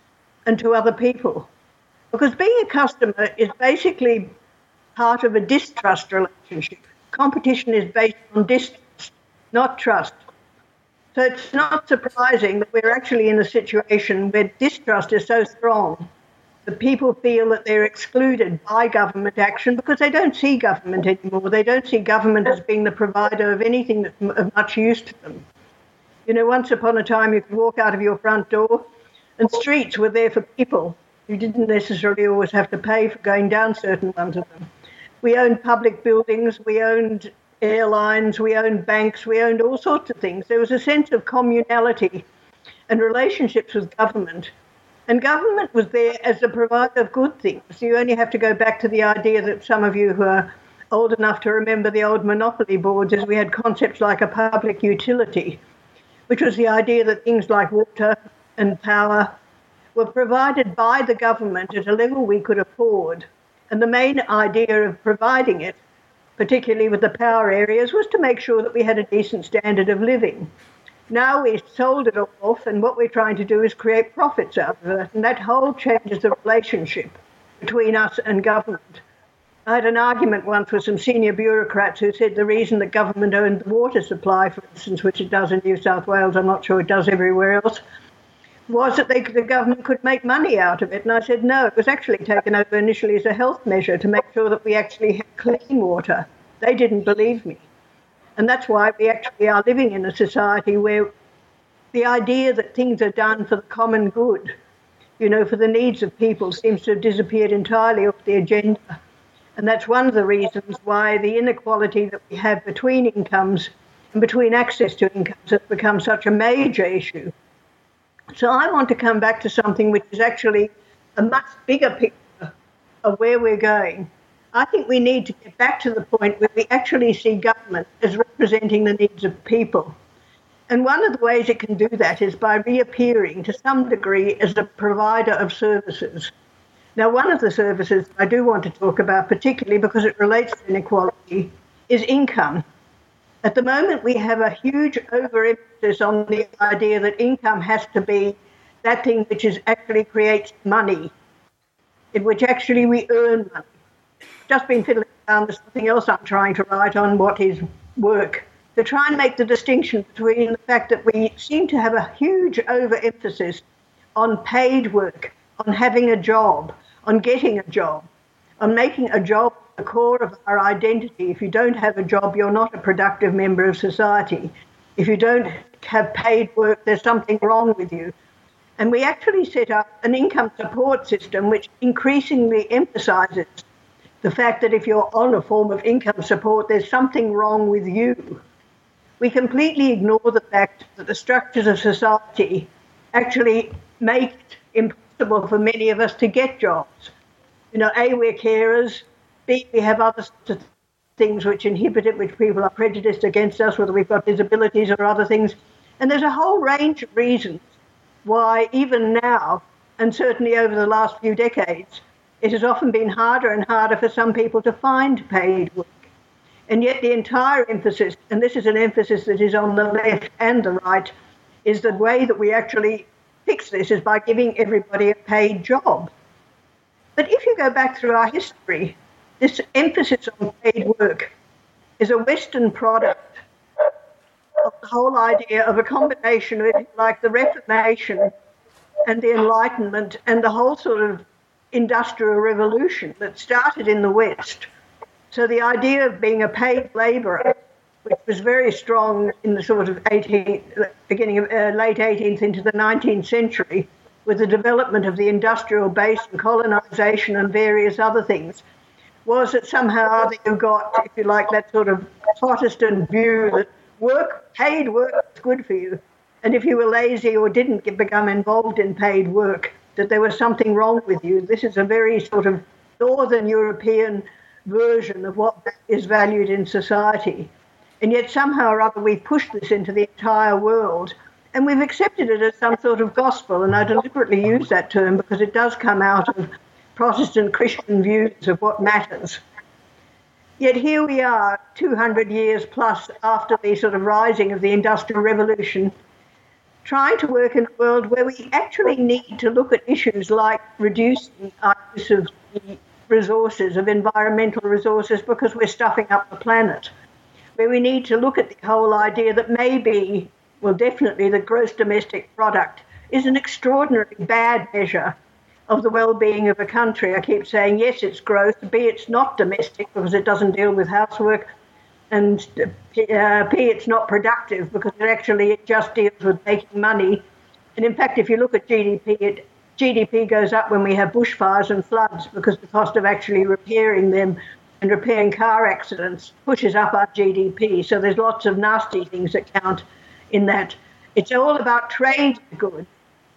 and to other people. Because being a customer is basically part of a distrust relationship. Competition is based on distrust, not trust. So it's not surprising that we're actually in a situation where distrust is so strong that people feel that they're excluded by government action because they don't see government anymore. They don't see government as being the provider of anything that's of much use to them. You know, once upon a time, you could walk out of your front door and streets were there for people who didn't necessarily always have to pay for going down certain ones of them. We owned public buildings, we owned airlines, we owned banks, we owned all sorts of things. There was a sense of communality and relationships with government. And government was there as a provider of good things. You only have to go back to the idea that some of you who are old enough to remember the old monopoly boards, as we had concepts like a public utility, which was the idea that things like water, and power were provided by the government at a level we could afford. And the main idea of providing it, particularly with the power areas, was to make sure that we had a decent standard of living. Now we've sold it off, and what we're trying to do is create profits out of it. And that whole changes the relationship between us and government. I had an argument once with some senior bureaucrats who said the reason the government owned the water supply, for instance, which it does in New South Wales, I'm not sure it does everywhere else, was that they, the government could make money out of it. And I said, no, it was actually taken over initially as a health measure to make sure that we actually had clean water. They didn't believe me. And that's why we actually are living in a society where the idea that things are done for the common good, you know, for the needs of people, seems to have disappeared entirely off the agenda. And that's one of the reasons why the inequality that we have between incomes and between access to incomes has become such a major issue. So I want to come back to something which is actually a much bigger picture of where we're going. I think we need to get back to the point where we actually see government as representing the needs of people. And one of the ways it can do that is by reappearing to some degree as a provider of services. Now, one of the services I do want to talk about, particularly because it relates to inequality, is income. At the moment, we have a huge overemphasis on the idea that income has to be that thing which is actually creates money, in which actually we earn money. Just been fiddling around with something else I'm trying to write on what is work. To try and make the distinction between the fact that we seem to have a huge overemphasis on paid work, on having a job, on getting a job, on making a job the core of our identity. If you don't have a job, you're not a productive member of society. If you don't have paid work, there's something wrong with you. And we actually set up an income support system which increasingly emphasizes the fact that if you're on a form of income support, there's something wrong with you. We completely ignore the fact that the structures of society actually make it impossible for many of us to get jobs. You know, A, we're carers, we have other things which inhibit it, which people are prejudiced against us, whether we've got disabilities or other things. And there's a whole range of reasons why, even now, and certainly over the last few decades, it has often been harder and harder for some people to find paid work. And yet, the entire emphasis, and this is an emphasis that is on the left and the right, is the way that we actually fix this is by giving everybody a paid job. But if you go back through our history, this emphasis on paid work is a Western product of the whole idea of a combination of, like, the Reformation and the Enlightenment and the whole sort of industrial revolution that started in the West. So the idea of being a paid labourer, which was very strong in the sort of 18th, beginning of uh, late 18th into the 19th century, with the development of the industrial base and colonisation and various other things, was that somehow that you got, if you like, that sort of Protestant view that work, paid work was good for you. And if you were lazy or didn't get, become involved in paid work, that there was something wrong with you. This is a very sort of Northern European version of what is valued in society. And yet somehow or other we've pushed this into the entire world and we've accepted it as some sort of gospel. And I deliberately use that term because it does come out of Protestant Christian views of what matters. Yet here we are, 200 years plus after the sort of rising of the Industrial Revolution, trying to work in a world where we actually need to look at issues like reducing our use of resources, of environmental resources, because we're stuffing up the planet. Where we need to look at the whole idea that maybe, well, definitely the gross domestic product is an extraordinarily bad measure of the well-being of a country. I keep saying yes, it's growth. B, it's not domestic because it doesn't deal with housework, and uh, P, it's not productive because it actually it just deals with making money. And in fact, if you look at GDP, it, GDP goes up when we have bushfires and floods because the cost of actually repairing them and repairing car accidents pushes up our GDP. So there's lots of nasty things that count in that. It's all about trade good.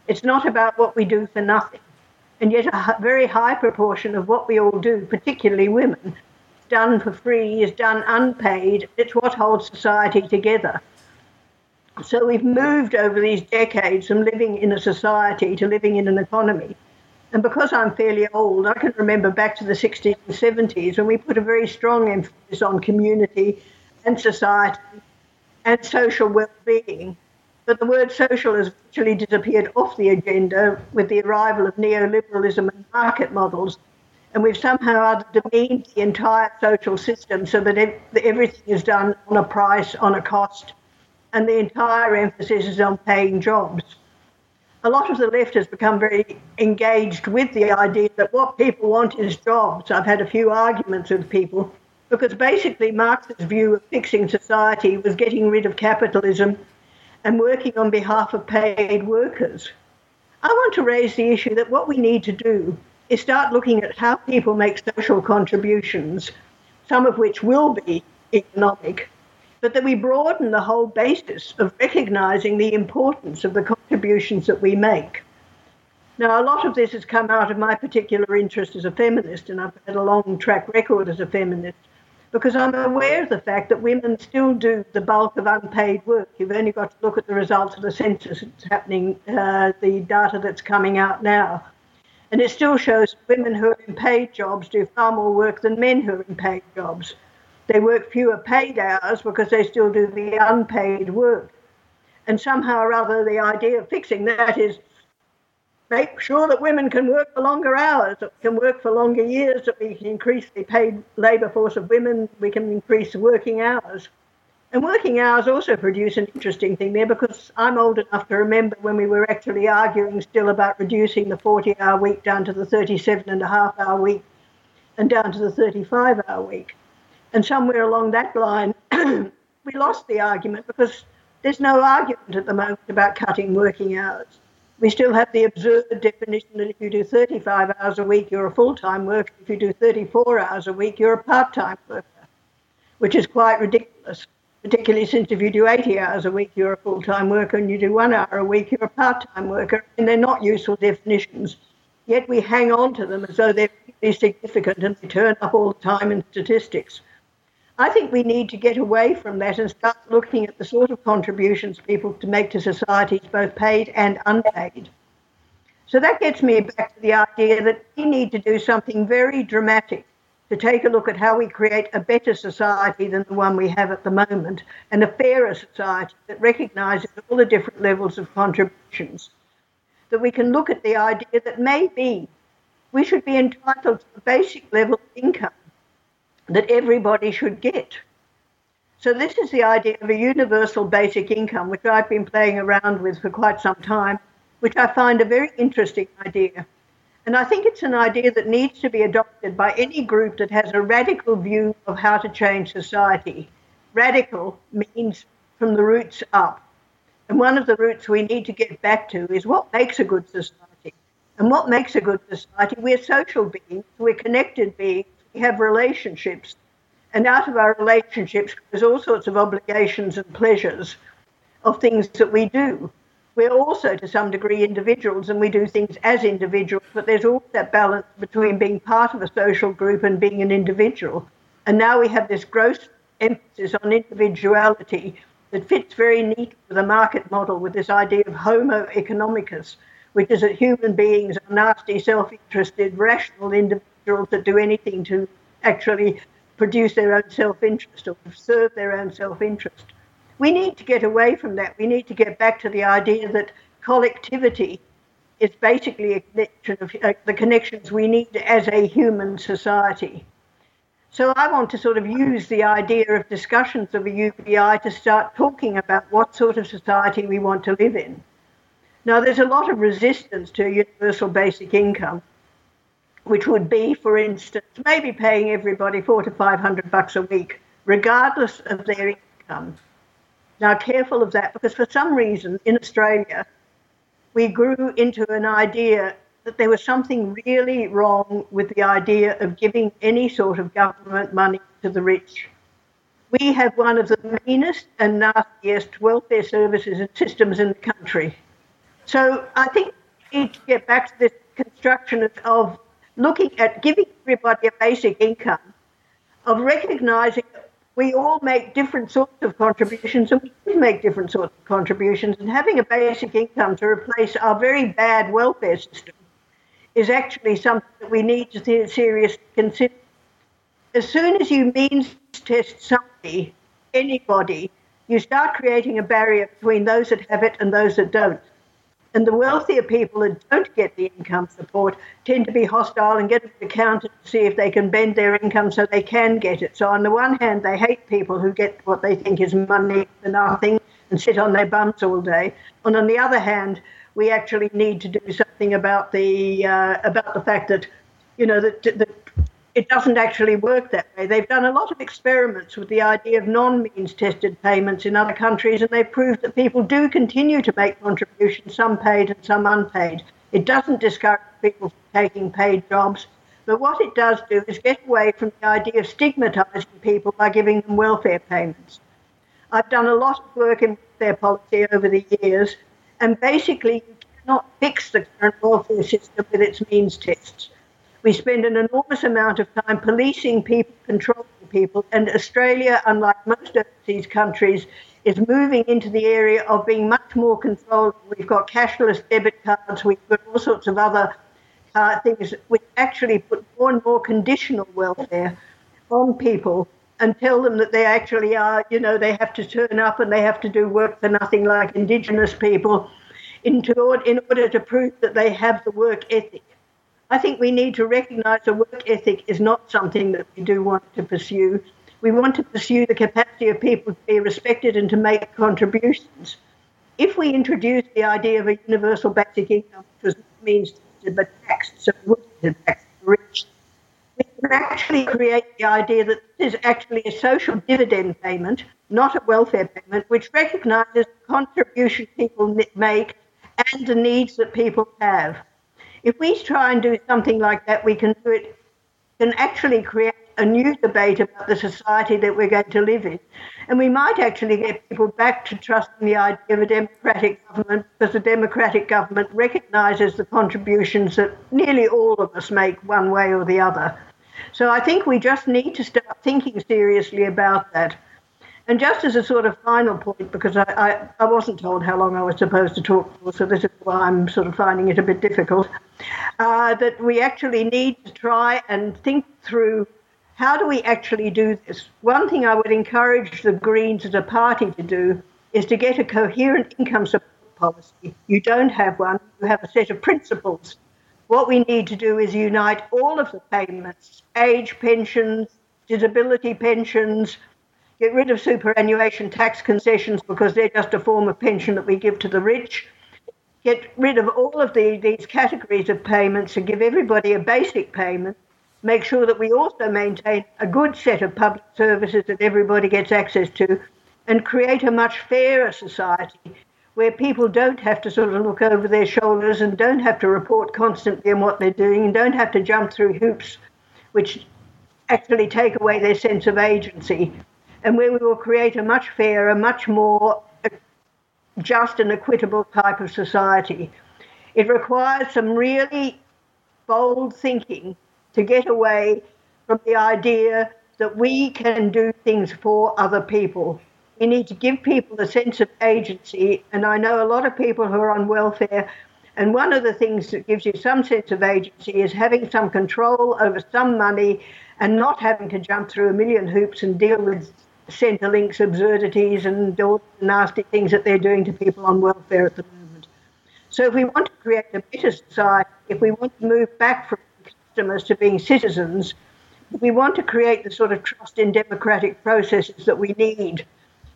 It's not about what we do for nothing and yet a very high proportion of what we all do, particularly women, done for free, is done unpaid. It's what holds society together. So we've moved over these decades from living in a society to living in an economy. And because I'm fairly old, I can remember back to the 60s and 70s when we put a very strong emphasis on community and society and social well-being. But the word social has virtually disappeared off the agenda with the arrival of neoliberalism and market models. And we've somehow demeaned the entire social system so that everything is done on a price, on a cost, and the entire emphasis is on paying jobs. a lot of the left has become very engaged with the idea that what people want is jobs. I've had a few arguments with people because basically Marx's view of fixing society was getting rid of capitalism and working on behalf of paid workers. I want to raise the issue that what we need to do is start looking at how people make social contributions, some of which will be economic, but that we broaden the whole basis of recognizing the importance of the contributions that we make. Now, a lot of this has come out of my particular interest as a feminist, and I've had a long track record as a feminist, because I'm aware of the fact that women still do the bulk of unpaid work. You've only got to look at the results of the census that's happening, uh, the data that's coming out now. And it still shows women who are in paid jobs do far more work than men who are in paid jobs. They work fewer paid hours because they still do the unpaid work. And somehow or other, the idea of fixing that is make sure that women can work for longer hours, that we can work for longer years, that we can increase the paid labour force of women, we can increase working hours. And working hours also produce an interesting thing there because I'm old enough to remember when we were actually arguing still about reducing the 40 hour week down to the 37 and a half hour week and down to the 35 hour week. And somewhere along that line, we lost the argument because there's no argument at the moment about cutting working hours. We still have the absurd definition that if you do 35 hours a week, you're a full time worker. If you do 34 hours a week, you're a part time worker, which is quite ridiculous, particularly since if you do 80 hours a week, you're a full time worker, and you do one hour a week, you're a part time worker. And they're not useful definitions. Yet we hang on to them as though they're really significant and they turn up all the time in statistics. I think we need to get away from that and start looking at the sort of contributions people to make to societies, both paid and unpaid. So that gets me back to the idea that we need to do something very dramatic to take a look at how we create a better society than the one we have at the moment and a fairer society that recognises all the different levels of contributions. That we can look at the idea that maybe we should be entitled to a basic level of income that everybody should get. So, this is the idea of a universal basic income, which I've been playing around with for quite some time, which I find a very interesting idea. And I think it's an idea that needs to be adopted by any group that has a radical view of how to change society. Radical means from the roots up. And one of the roots we need to get back to is what makes a good society. And what makes a good society? We're social beings, we're connected beings, we have relationships. And out of our relationships, there's all sorts of obligations and pleasures of things that we do. We're also, to some degree, individuals and we do things as individuals, but there's all that balance between being part of a social group and being an individual. And now we have this gross emphasis on individuality that fits very neatly with the market model with this idea of homo economicus, which is that human beings are nasty, self interested, rational individuals individuals that do anything to actually produce their own self interest or serve their own self interest. We need to get away from that. We need to get back to the idea that collectivity is basically a connection of uh, the connections we need as a human society. So I want to sort of use the idea of discussions of a UBI to start talking about what sort of society we want to live in. Now, there's a lot of resistance to a universal basic income which would be, for instance, maybe paying everybody four to five hundred bucks a week, regardless of their income. Now, careful of that because for some reason in Australia, we grew into an idea that there was something really wrong with the idea of giving any sort of government money to the rich. We have one of the meanest and nastiest welfare services and systems in the country. So I think we need to get back to this construction of looking at giving everybody a basic income, of recognizing that we all make different sorts of contributions and we make different sorts of contributions, and having a basic income to replace our very bad welfare system is actually something that we need to seriously consider. As soon as you means test somebody, anybody, you start creating a barrier between those that have it and those that don't. And the wealthier people that don't get the income support tend to be hostile and get an accountant to see if they can bend their income so they can get it. So, on the one hand, they hate people who get what they think is money for nothing and sit on their bums all day. And on the other hand, we actually need to do something about the uh, about the fact that you know that, that it doesn't actually work that way. They've done a lot of experiments with the idea of non-means tested payments in other countries, and they've proved that people do continue to make contributions, some paid and some unpaid. It doesn't discourage people from taking paid jobs, but what it does do is get away from the idea of stigmatising people by giving them welfare payments. I've done a lot of work in welfare policy over the years, and basically you cannot fix the current welfare system with its means tests. We spend an enormous amount of time policing people, controlling people, and Australia, unlike most overseas countries, is moving into the area of being much more controlled. We've got cashless debit cards, we've got all sorts of other uh, things which actually put more and more conditional welfare on people and tell them that they actually are, you know, they have to turn up and they have to do work for nothing like Indigenous people into, in order to prove that they have the work ethic. I think we need to recognise a work ethic is not something that we do want to pursue. We want to pursue the capacity of people to be respected and to make contributions. If we introduce the idea of a universal basic income, which means but taxed, so tax rich, we can actually create the idea that this is actually a social dividend payment, not a welfare payment, which recognises the contribution people make and the needs that people have. If we try and do something like that, we can do it, can actually create a new debate about the society that we're going to live in. And we might actually get people back to trusting the idea of a democratic government because a democratic government recognises the contributions that nearly all of us make one way or the other. So I think we just need to start thinking seriously about that. And just as a sort of final point, because I, I, I, wasn't told how long I was supposed to talk for, so this is why I'm sort of finding it a bit difficult, uh, that we actually need to try and think through how do we actually do this. One thing I would encourage the Greens as a party to do is to get a coherent income support policy. You don't have one, you have a set of principles. What we need to do is unite all of the payments age pensions, disability pensions, get rid of superannuation tax concessions because they're just a form of pension that we give to the rich, get rid of all of the, these categories of payments and give everybody a basic payment, make sure that we also maintain a good set of public services that everybody gets access to, and create a much fairer society where people don't have to sort of look over their shoulders and don't have to report constantly on what they're doing and don't have to jump through hoops which actually take away their sense of agency and where we will create a much fairer, much more just and equitable type of society. It requires some really bold thinking to get away from the idea that we can do things for other people. We need to give people a sense of agency, and I know a lot of people who are on welfare. And one of the things that gives you some sense of agency is having some control over some money and not having to jump through a million hoops and deal with Centrelink's absurdities and all the nasty things that they're doing to people on welfare at the moment. So if we want to create a better society, if we want to move back from customers to being citizens, we want to create the sort of trust in democratic processes that we need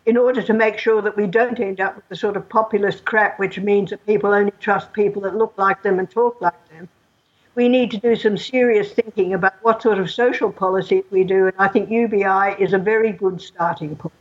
in order to make sure that we don't end up with the sort of populist crap which means that people only trust people that look like them and talk like them we need to do some serious thinking about what sort of social policy we do, and I think UBI is a very good starting point.